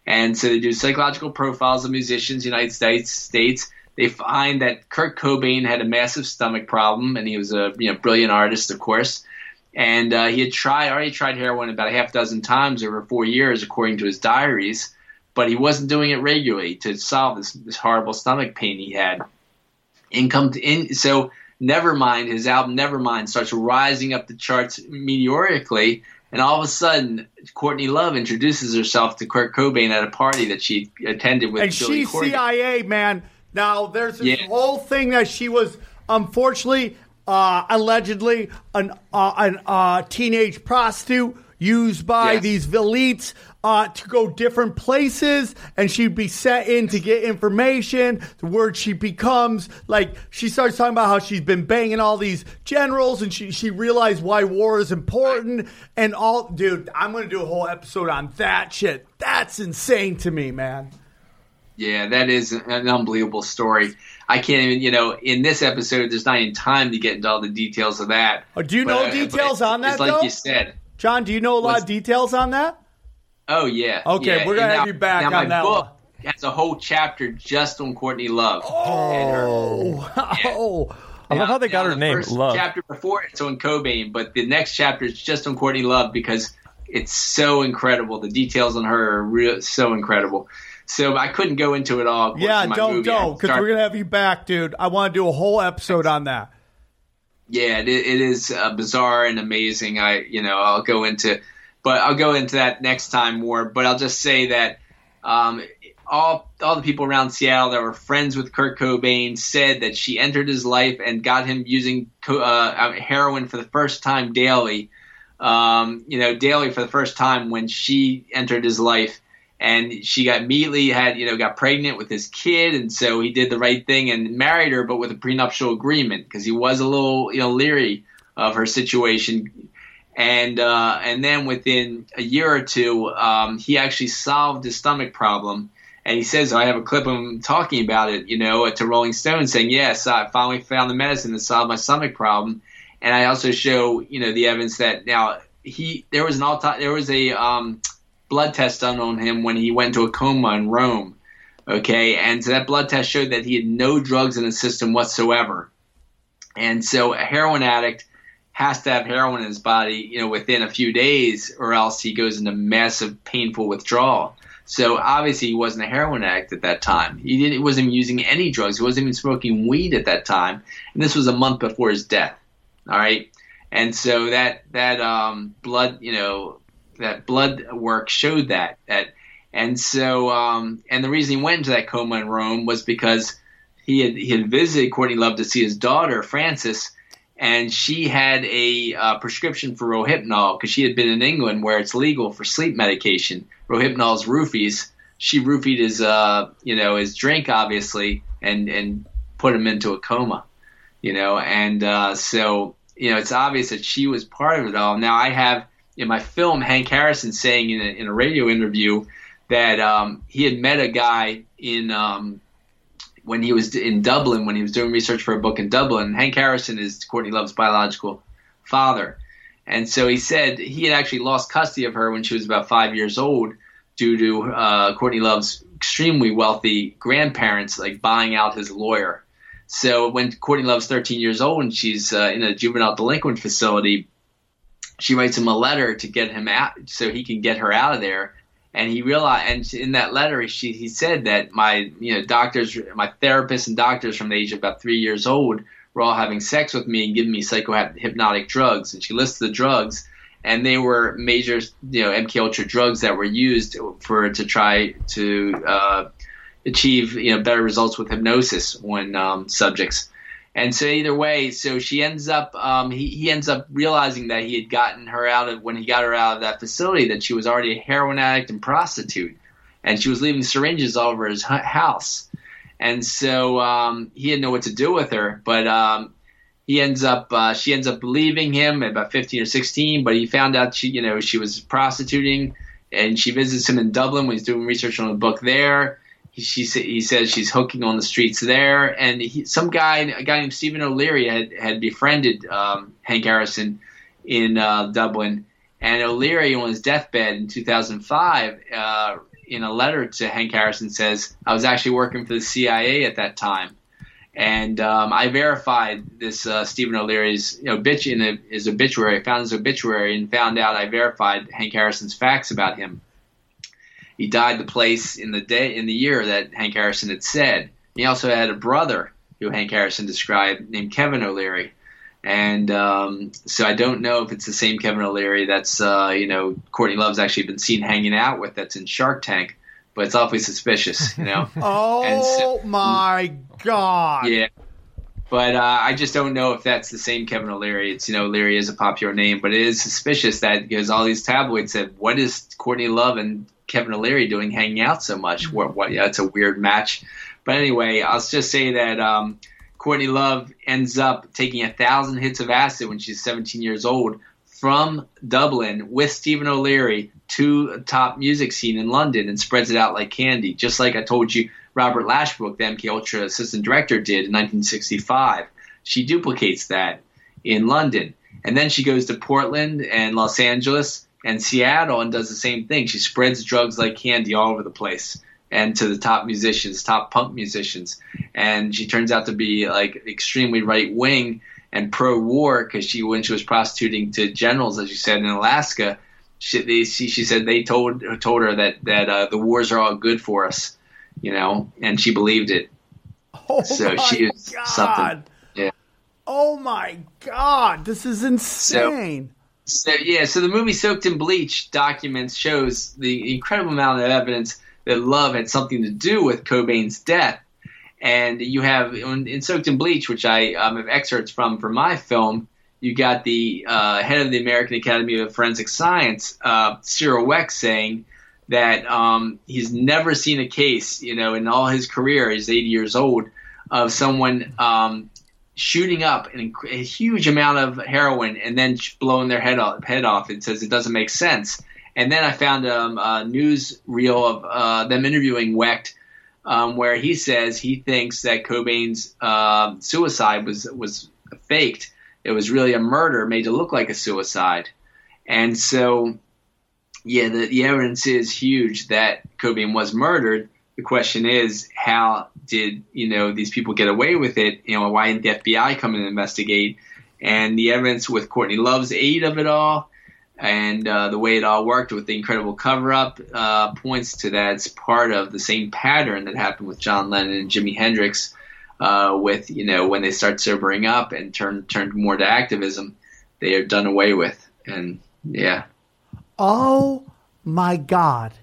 And so they do psychological profiles of musicians in the United States. States. They find that Kurt Cobain had a massive stomach problem, and he was a you know brilliant artist, of course. And uh, he had tried already tried heroin about a half dozen times over four years, according to his diaries. But he wasn't doing it regularly to solve this, this horrible stomach pain he had. Income to in so Nevermind, his album Nevermind, starts rising up the charts meteorically, and all of a sudden, Courtney Love introduces herself to Kurt Cobain at a party that she attended with and Billy she's Corgan. CIA, man. Now there's this Yeah. whole thing that she was unfortunately, uh, allegedly, an uh, an uh, teenage prostitute used by these elites uh, to go different places, and she'd be set in to get information. The word she becomes like she starts talking about how she's been banging all these generals, and she she realized why war is important, and all. Dude, I'm gonna do a whole episode on that shit. That's insane to me, man. Yeah, that is an unbelievable story. I can't even, you know, in this episode, there's not even time to get into all the details of that. Oh, do you know But, uh, details but on that, It's like though? you said. John, do you know a lot of details on that? Oh yeah. Okay, yeah. we're gonna And have you back now on my that book one. has a whole chapter just on Courtney Love. Oh, oh. I love how they got Now, her the name, Love. chapter before it's on Cobain, but the next chapter is just on Courtney Love because it's so incredible. The details on her are real, so incredible. So I couldn't go into it all. yeah, my don't. Don't because start- we're gonna have you back, dude. I want to do a whole episode on that. yeah, it, it is uh, bizarre and amazing. I, you know, I'll go into, but I'll go into that next time more. But I'll just say that um, all all the people around Seattle that were friends with Kurt Cobain said that she entered his life and got him using uh, heroin for the first time daily. Um, you know, daily for the first time when she entered his life. And she got immediately had you know got pregnant with his kid, and so he did the right thing and married her, but with a prenuptial agreement because he was a little you know leery of her situation. And uh, and then within a year or two, um, he actually solved his stomach problem. And he says, I have a clip of him talking about it, you know, to Rolling Stone, saying, "Yes, I finally found the medicine that solved my stomach problem." And I also show, you know, the evidence that now he there was an all time there was a um, blood test done on him when he went to a coma in Rome. Okay, and so that blood test showed that he had no drugs in his system whatsoever. And so a heroin addict has to have heroin in his body, you know, within a few days, or else he goes into massive painful withdrawal. So obviously he wasn't a heroin addict at that time. He didn't. He wasn't using any drugs. He wasn't even smoking weed at that time. And this was a month before his death. All right. And so that that um, blood, you know, that blood work showed that that. And so um, and the reason he went into that coma in Rome was because he had he had visited Courtney Love to see his daughter Frances, and she had a uh, prescription for Rohypnol because she had been in England where it's legal for sleep medication. Rohypnol's roofies. She roofied his uh you know his drink obviously and and put him into a coma, you know, and uh, so you know it's obvious that she was part of it all. Now I have in my film Hank Harrison saying in a, in a radio interview that um, he had met a guy in um, when he was in Dublin, when he was doing research for a book in Dublin, Hank Harrison is Courtney Love's biological father. And so he said he had actually lost custody of her when she was about five years old due to uh, Courtney Love's extremely wealthy grandparents like buying out his lawyer. So when Courtney Love's 13 years old and she's uh, in a juvenile delinquent facility, she writes him a letter to get him out so he can get her out of there. And he realized and in that letter she, he said that my you know doctors my therapists and doctors from the age of about three years old were all having sex with me and giving me psychohypnotic drugs. And she lists the drugs and they were major you know mk ultra drugs that were used for to try to uh, achieve you know better results with hypnosis when um, subjects and so either way, so she ends up, um, he, he ends up realizing that he had gotten her out of, when he got her out of that facility, that she was already a heroin addict and prostitute. and she was leaving syringes all over his house. And so um, he didn't know what to do with her, but um, he ends up uh, she ends up leaving him at about 15 or 16 but he found out she you know she was prostituting and she visits him in dublin when he's doing research on a book there he, she, he says she's hooking on the streets there and he, some guy a guy named stephen o'leary had, had befriended um, hank harrison in uh, dublin and o'leary on his deathbed in 2005 uh, in a letter to hank harrison says i was actually working for the cia at that time and um, I verified this uh, Stephen O'Leary's you know his obituary. I found his obituary and found out I verified Hank Harrison's facts about him. He died the place in the day in the year that Hank Harrison had said. He also had a brother who Hank Harrison described named Kevin O'Leary. And um, so I don't know if it's the same Kevin O'Leary that's uh, you know Courtney Love's actually been seen hanging out with that's in Shark Tank, but it's awfully suspicious, you know. Oh so- my god! Yeah. But uh, I just don't know if that's the same Kevin O'Leary. It's you know O'Leary is a popular name, but it is suspicious that because all these tabloids said, "What is Courtney Love and Kevin O'Leary doing hanging out so much?" What? What? Yeah, it's a weird match. But anyway, I'll just say that um, Courtney Love ends up taking a thousand hits of acid when she's 17 years old from Dublin with Stephen O'Leary to top music scene in London and spreads it out like candy, just like I told you Robert Lashbrook, the MK Ultra assistant director, did in 1965. She duplicates that in London. And then she goes to Portland and Los Angeles and Seattle and does the same thing. She spreads drugs like candy all over the place and to the top musicians, top punk musicians. And she turns out to be like extremely right wing and pro war because she, when she was prostituting to generals, as you said, in Alaska, she, they, she, she said they told told her that that uh, the wars are all good for us, you know, and she believed it. Oh So my she is god! something. Yeah. Oh my god! This is insane. So yeah, so the movie Soaked in Bleach documents shows the incredible amount of evidence that love had something to do with Cobain's death. And you have in, in Soaked in Bleach, which I um, have excerpts from for my film. You got the uh, head of the American Academy of Forensic Science, uh, Cyril Wecht, saying that um, he's never seen a case, you know, in all his career, he's 80 years old, of someone um, shooting up an, a huge amount of heroin and then blowing their head off. Head off. It says it doesn't make sense. And then I found um, a news reel of uh, them interviewing Wecht, um, where he says he thinks that Cobain's uh, suicide was was faked. It was really a murder made to look like a suicide. And so, yeah, the, the evidence is huge that Cobain was murdered. The question is, how did you know these people get away with it? You know, why didn't the FBI come and investigate? And the evidence with Courtney Love's aid of it all, and uh, the way it all worked with the incredible cover-up, uh, points to that it's part of the same pattern that happened with John Lennon and Jimi Hendrix. Uh, with you know when they start sobering up and turn turn more to activism, they are done away with. And yeah, Oh my god.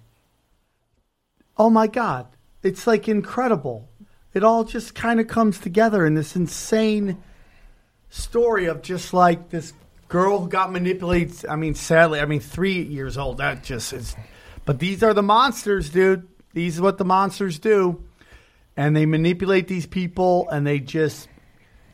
Oh my god. It's like incredible. It all just kind of comes together in this insane story of just like this girl who got manipulated. I mean, sadly, I mean, three years old. That just is. But these are the monsters, dude. These are what the monsters do. And they manipulate these people and they just.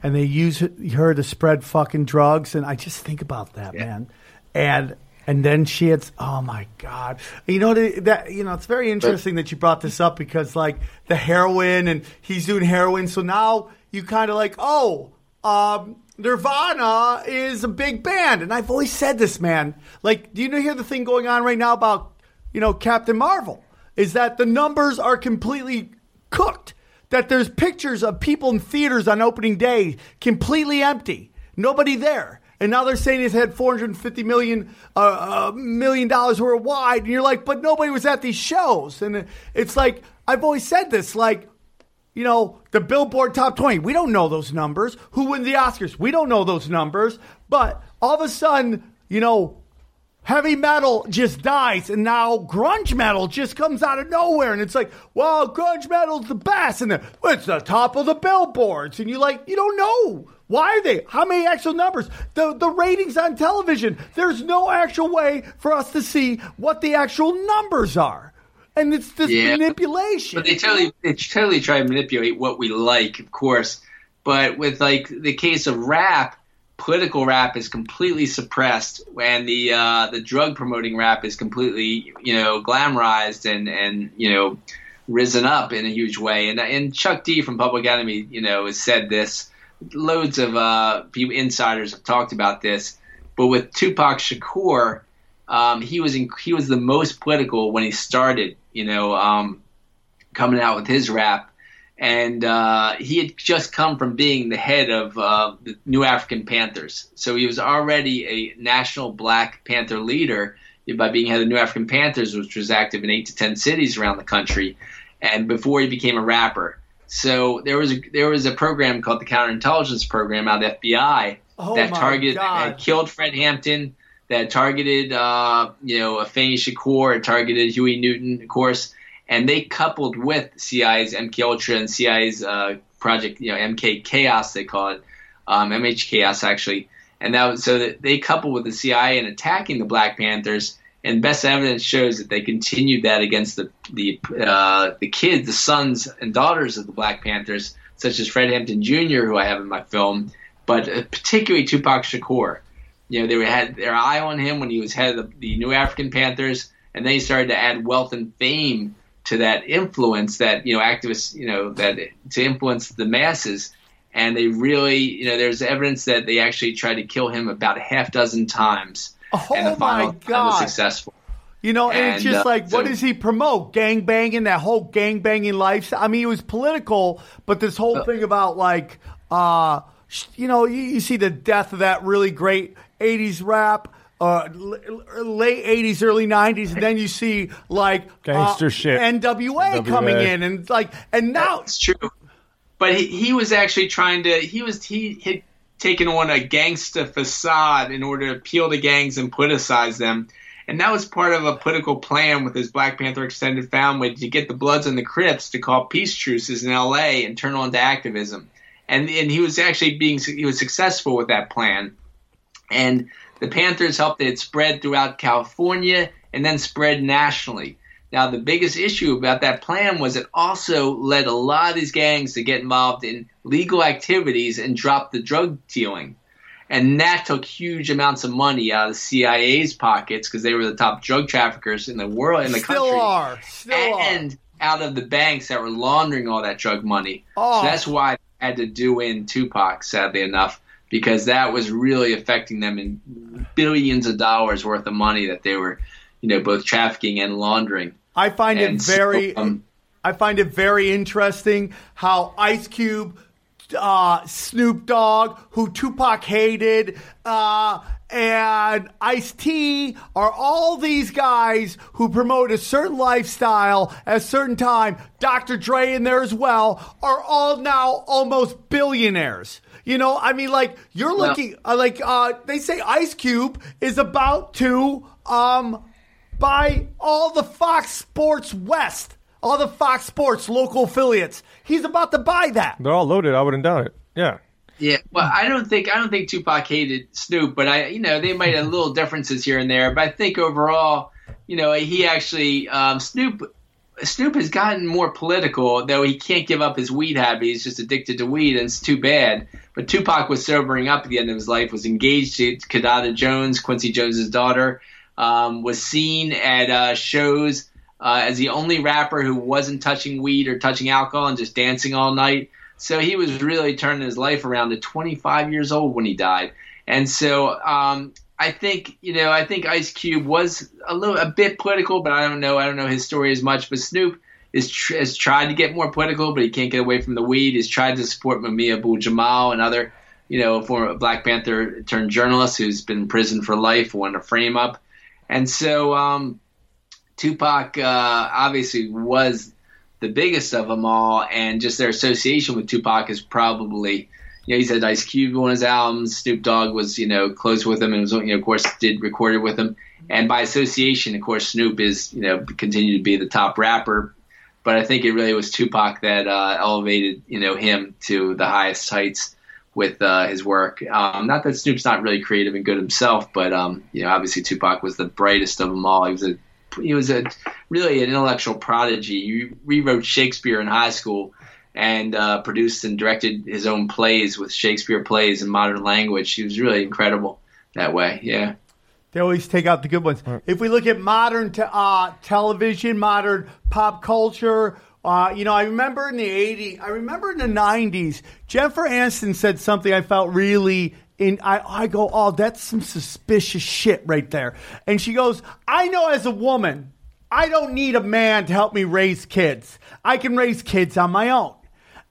And they use her to spread fucking drugs. And I just think about that, man. And. And then she had, oh my god! You know that, you know it's very interesting that you brought this up because like the heroin and he's doing heroin, so now you kind of like, oh, um, Nirvana is a big band, and I've always said this, man. Like, do you know hear the thing going on right now about you know Captain Marvel? Is that the numbers are completely cooked? That there's pictures of people in theaters on opening day completely empty, nobody there. And now they're saying he's had 450 million uh, uh, million dollars worldwide, and you're like, but nobody was at these shows. And it's like I've always said this, like you know, the Billboard Top 20. We don't know those numbers. Who win the Oscars? We don't know those numbers. But all of a sudden, you know, heavy metal just dies, and now grunge metal just comes out of nowhere, and it's like, wow, grunge metal's the best, and the, it's the top of the billboards, and you like, you don't know. Why are they? How many actual numbers? The the ratings on television. There's no actual way for us to see what the actual numbers are. and it's this Yeah. manipulation. But they totally they totally try to manipulate what we like, of course. But with like the case of rap, political rap is completely suppressed, and the uh, the drug promoting rap is completely you know glamorized and and you know risen up in a huge way. And and Chuck D from Public Enemy, you know, has said this. Loads of uh, people, insiders have talked about this. But with Tupac Shakur, um, he was in, he was the most political when he started. You know, um, coming out with his rap, and uh, he had just come from being the head of uh, the New African Panthers, so he was already a national Black Panther leader by being head of the New African Panthers, which was active in eight to ten cities around the country, and before he became a rapper. So there was a, there was a program called the Counterintelligence Program out of the FBI Oh that targeted that killed Fred Hampton, that targeted uh, you know Afeni Shakur, targeted Huey Newton, of course, and they coupled with CIA's MK Ultra and CIA's uh, project, you know MK Chaos they call it, um, MH Chaos actually, and that was so that they coupled with the CIA in attacking the Black Panthers. And best evidence shows that they continued that against the the uh, the kids, the sons and daughters of the Black Panthers, such as Fred Hampton Jr., who I have in my film, but uh, particularly Tupac Shakur. You know, they had their eye on him when he was head of the, the New Afrikan Panthers, and they started to add wealth and fame to that influence that you know activists, you know, that to influence the masses. And they really, you know, there's evidence that they actually tried to kill him about a half dozen times, Oh and the my final time was God. successful. You know, and, it's just uh, like, what does he promote? Gang banging, that whole gang banging lifestyle. I mean, it was political, but this whole thing about like, uh, sh- you know, you, you see the death of that really great '80s rap. Uh, l- late '80s, early '90s, and then you see like Gangster uh, shit. NWA, coming in, and like, and now It's true. But he, he was actually trying to he was he had taken on a gangsta facade in order to appeal to gangs and politicize them. And that was part of a political plan with his Black Panther extended family to get the Bloods and the Crips to call peace truces in LA and turn on to activism. And and he was actually being he was successful with that plan. And the Panthers helped it spread throughout California and then spread nationally. Now, the biggest issue about that plan was it also led a lot of these gangs to get involved in legal activities and drop the drug dealing. And that took huge amounts of money out of the CIA's pockets because they were the top drug traffickers in the world, in the still country are, still are. and out of the banks that were laundering all that drug money. Oh. So that's why they had to do in Tupac, sadly enough, because that was really affecting them in billions of dollars worth of money that they were, you know, both trafficking and laundering. I find it And so, very, um, I find it very interesting how Ice Cube, uh, Snoop Dogg, who Tupac hated, uh, and Ice T are all these guys who promote a certain lifestyle at a certain time. Dr. Dre in there as well are all now almost billionaires. You know, I mean, like you're Well- looking, uh, like uh, they say, Ice Cube is about to um, buy all the Fox Sports West, all the Fox Sports local affiliates. He's about to buy that. They're all loaded. I wouldn't doubt it. Yeah. Yeah, well, I don't think I don't think Tupac hated Snoop, but I, you know, they might have little differences here and there. But I think overall, you know, he actually um, Snoop Snoop has gotten more political, though he can't give up his weed habit. He's just addicted to weed, and it's too bad. But Tupac was sobering up at the end of his life. Was engaged to Kidada Jones, Quincy Jones's daughter. Um, was seen at uh, shows uh, as the only rapper who wasn't touching weed or touching alcohol and just dancing all night. So he was really turning his life around at 25 years old when he died. And so um, I think you know I think Ice Cube was a little a bit political, but I don't know I don't know his story as much. But Snoop is tr- has tried to get more political, but he can't get away from the weed. He's tried to support Mumia Abu Jamal and other you know former Black Panther turned journalist who's been in prison for life, won a frame up. And so um, Tupac uh, obviously was the biggest of them all, and just their association with Tupac is probably, you know, he's had Ice Cube on his albums. Snoop Dogg was, you know, close with him, and was, you know, of course, did record it with him. And by association, of course, Snoop is, you know, continued to be the top rapper. But I think it really was Tupac that uh, elevated, you know, him to the highest heights with uh, his work. Um, not that Snoop's not really creative and good himself, but um, you know, obviously Tupac was the brightest of them all. He was a he was a really an intellectual prodigy. He rewrote Shakespeare in high school and uh, produced and directed his own plays with Shakespeare plays in modern language. He was really incredible that way. Yeah. They always take out the good ones. If we look at modern te- uh, television, modern pop culture, uh, you know, I remember in the 80s, I remember in the 90s, Jennifer Aniston said something I felt really. In, I, I go, oh, that's some suspicious shit right there. And she goes, I know as a woman, I don't need a man to help me raise kids. I can raise kids on my own.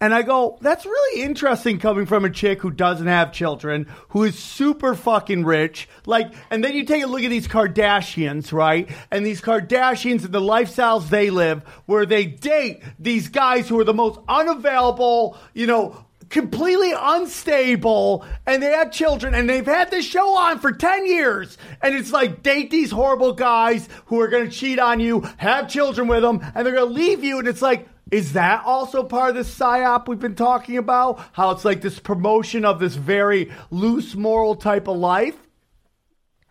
And I go, that's really interesting coming from a chick who doesn't have children, who is super fucking rich. Like, and then you take a look at these Kardashians, right? And these Kardashians and the lifestyles they live, where they date these guys who are the most unavailable, you know, completely unstable and they have children and they've had this show on for 10 years and it's like date these horrible guys who are going to cheat on you have children with them and they're going to leave you and it's like is that also part of this psyop we've been talking about how it's like this promotion of this very loose moral type of life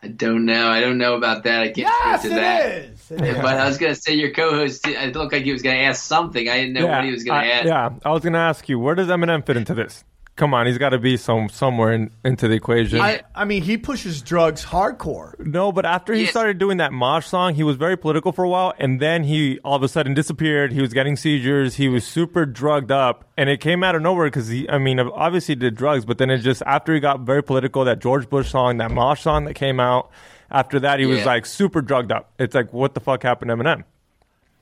I don't know. I don't know about that. I can't yes speak it to that. is. It is. But I was going to say your co-host. It looked like he was going to ask something. I didn't know what he was going to ask. yeah. I was gonna ask you, where does Eminem fit into this? Come on, he's got to be some somewhere in, into the equation. I, I mean he pushes drugs hardcore no, but after he Yes. started doing that Mosh song, he was very political for a while, and then he all of a sudden disappeared. He was getting seizures. He was super drugged up, and it came out of nowhere because he, I mean, obviously he did drugs, but then it just after he got very political, that George Bush song, that Mosh song that came out. After that, he was like super drugged up. It's like, what the fuck happened to Eminem?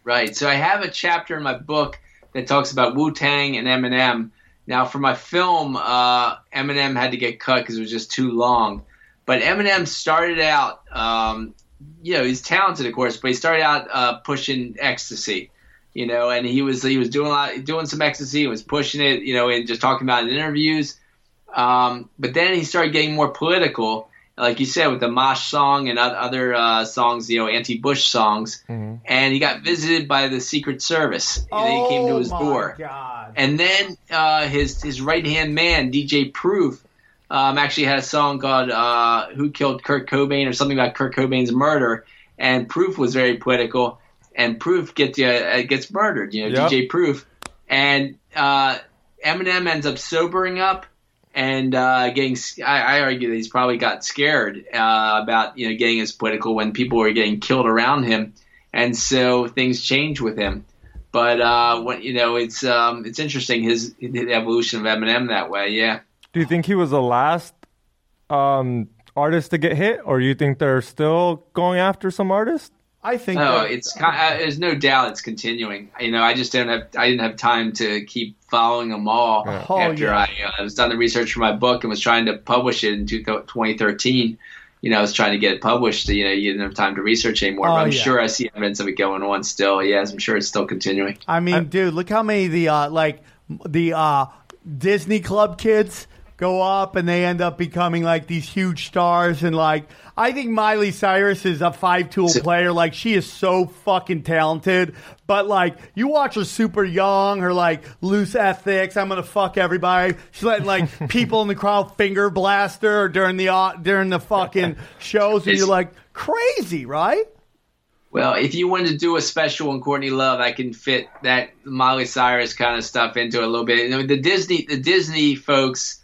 Right. So I have a chapter in my book that talks about Wu Tang and Eminem. Now, for my film, uh, Eminem had to get cut because it was just too long. But Eminem started out, um, you know, he's talented, of course, but he started out uh, pushing ecstasy, you know, and he was he was doing a lot, doing some ecstasy, he was pushing it, you know, and just talking about it in interviews. Um, but then he started getting more political, like you said, with the Mosh song and other uh, songs, you know, anti-Bush songs. And he got visited by the Secret Service. And they came to Oh, his my door. God. And then uh, his his right hand man, DJ Proof, um, actually had a song called uh, "Who Killed Kurt Cobain" or something about Kurt Cobain's murder. And Proof was very political. And Proof gets uh, gets murdered. You know, Yep. DJ Proof. And uh, Eminem ends up sobering up and uh, getting. I, I argue that he's probably got scared uh, about you know getting as political when people were getting killed around him, and so things change with him. But uh, when you know, it's um, it's interesting his the evolution of Eminem that way. Yeah. Do you think he was the last um, artist to get hit, or you think they're still going after some artists? I think No, that- it's ki- uh, there's no doubt it's continuing. You know, I just didn't have I didn't have time to keep following them all Oh, after yeah. I uh, was done the research for my book and was trying to publish it in 2013. You know, I was trying to get it published. You know, you didn't have time to research anymore. Oh, but I'm yeah. sure I see evidence of it going on still. Yes, I'm sure it's still continuing. I mean, dude, look how many of the uh, like the uh, Disney Club kids go up and they end up becoming like these huge stars and like I think Miley Cyrus is a five tool player. Like she is so fucking talented. But like you watch her super young, her like loose ethics. I'm gonna fuck everybody. She's letting like people in the crowd finger blast her during the uh, during the fucking shows, and you're like crazy, right? Well, if you wanted to do a special on Courtney Love, I can fit that Miley Cyrus kind of stuff into it a little bit. You know, the Disney, the Disney folks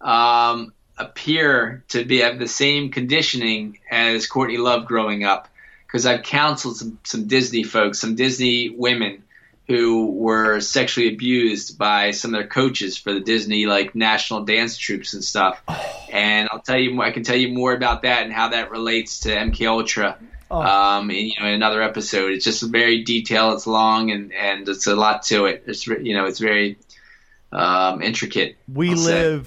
um, appear to be have the same conditioning as Courtney Love growing up, because I've counseled some, some Disney folks, some Disney women who were sexually abused by some of their coaches for the Disney like national dance troops and stuff. And I'll tell you, I can tell you more about that and how that relates to MK Ultra um, in, you know, in another episode. It's just very detailed. It's long and, and it's a lot to it. It's you know, it's very um, intricate. We I'll say.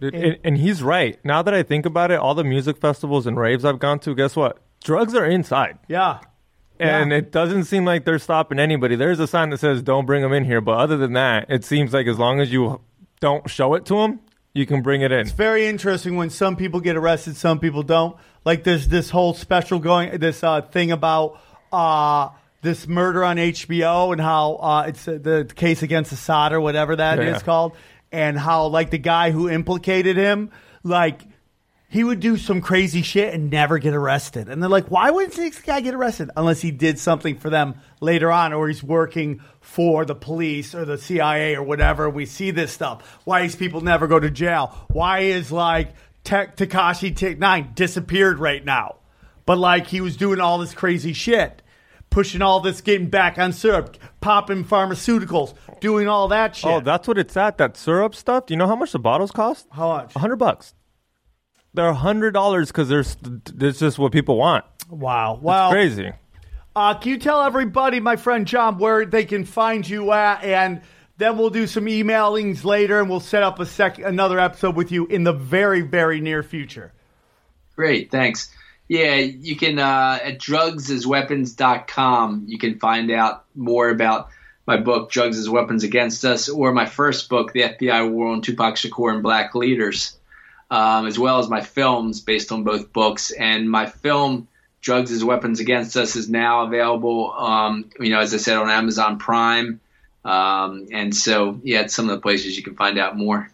Dude, and, and he's right. Now that I think about it, all the music festivals and raves I've gone to, guess what? Drugs are inside. Yeah. And Yeah. it doesn't seem like they're stopping anybody. There's a sign that says "Don't bring them in here," but other than that, it seems like as long as you don't show it to them, you can bring it in. It's very interesting when some people get arrested, some people don't. Like there's this whole special going, this uh, thing about uh, this murder on HBO and how uh, it's uh, the case against Assad or whatever that is Yeah. called, and how like the guy who implicated him, like he would do some crazy shit and never get arrested. And they're like, why wouldn't this guy get arrested unless he did something for them later on or he's working for the police or the CIA or whatever? We see this stuff. Why these people never go to jail? Why is like Tech Tekashi Tech 9 disappeared right now? But like he was doing all this crazy shit. Pushing all this, getting back on syrup, popping pharmaceuticals, doing all that shit. Oh, that's what it's at. That syrup stuff. Do you know how much the bottles cost? How much? A hundred bucks. They're a hundred dollars because there's it's just what people want. Wow. Well, Crazy. Uh, can you tell everybody, my friend John, where they can find you at, and then we'll do some emailings later, and we'll set up a sec another episode with you in the very, very near future. Great, thanks. Yeah, you can uh, at drugsasweapons.com. You can find out more about my book, Drugs as Weapons Against Us, or my first book, The FBI War on Tupac Shakur and Black Leaders, um, as well as my films based on both books. And my film, Drugs as Weapons Against Us, is now available. Um, you know, as I said, on Amazon Prime. Um, and so, yeah, it's some of the places you can find out more.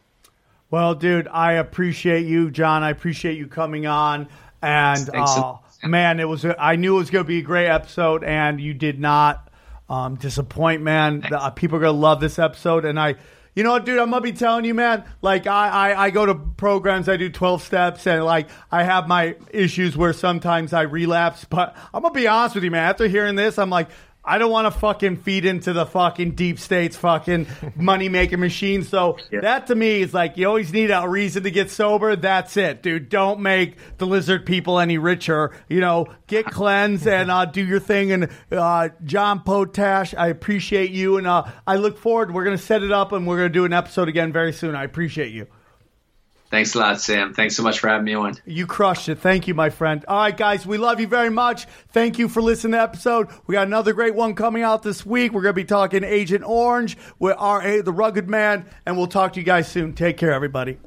Well, dude, I appreciate you, John. I appreciate you coming on. And uh, man, it was. A, I knew it was going to be a great episode, and you did not um, disappoint, man. Uh, people are to love this episode, and I. You know what, dude? I'm gonna be telling you, man. Like, I, I, I go to programs, I do 12 steps, and like, I have my issues where sometimes I relapse. But I'm gonna be honest with you, man. After hearing this, I'm like, I don't want to fucking feed into the fucking deep states fucking money making machine. So that to me is like you always need a reason to get sober. That's it, dude. Don't make the lizard people any richer. You know, get cleansed and uh, do your thing. And uh, John Potash, I appreciate you, and uh, I look forward. We're gonna set it up, and we're gonna do an episode again very soon. I appreciate you. Thanks a lot, Sam. Thanks so much for having me on. You crushed it. Thank you, my friend. All right, guys, we love you very much. Thank you for listening to the episode. We got another great one coming out this week. We're going to be talking Agent Orange with R.A. the Rugged Man, and we'll talk to you guys soon. Take care, everybody.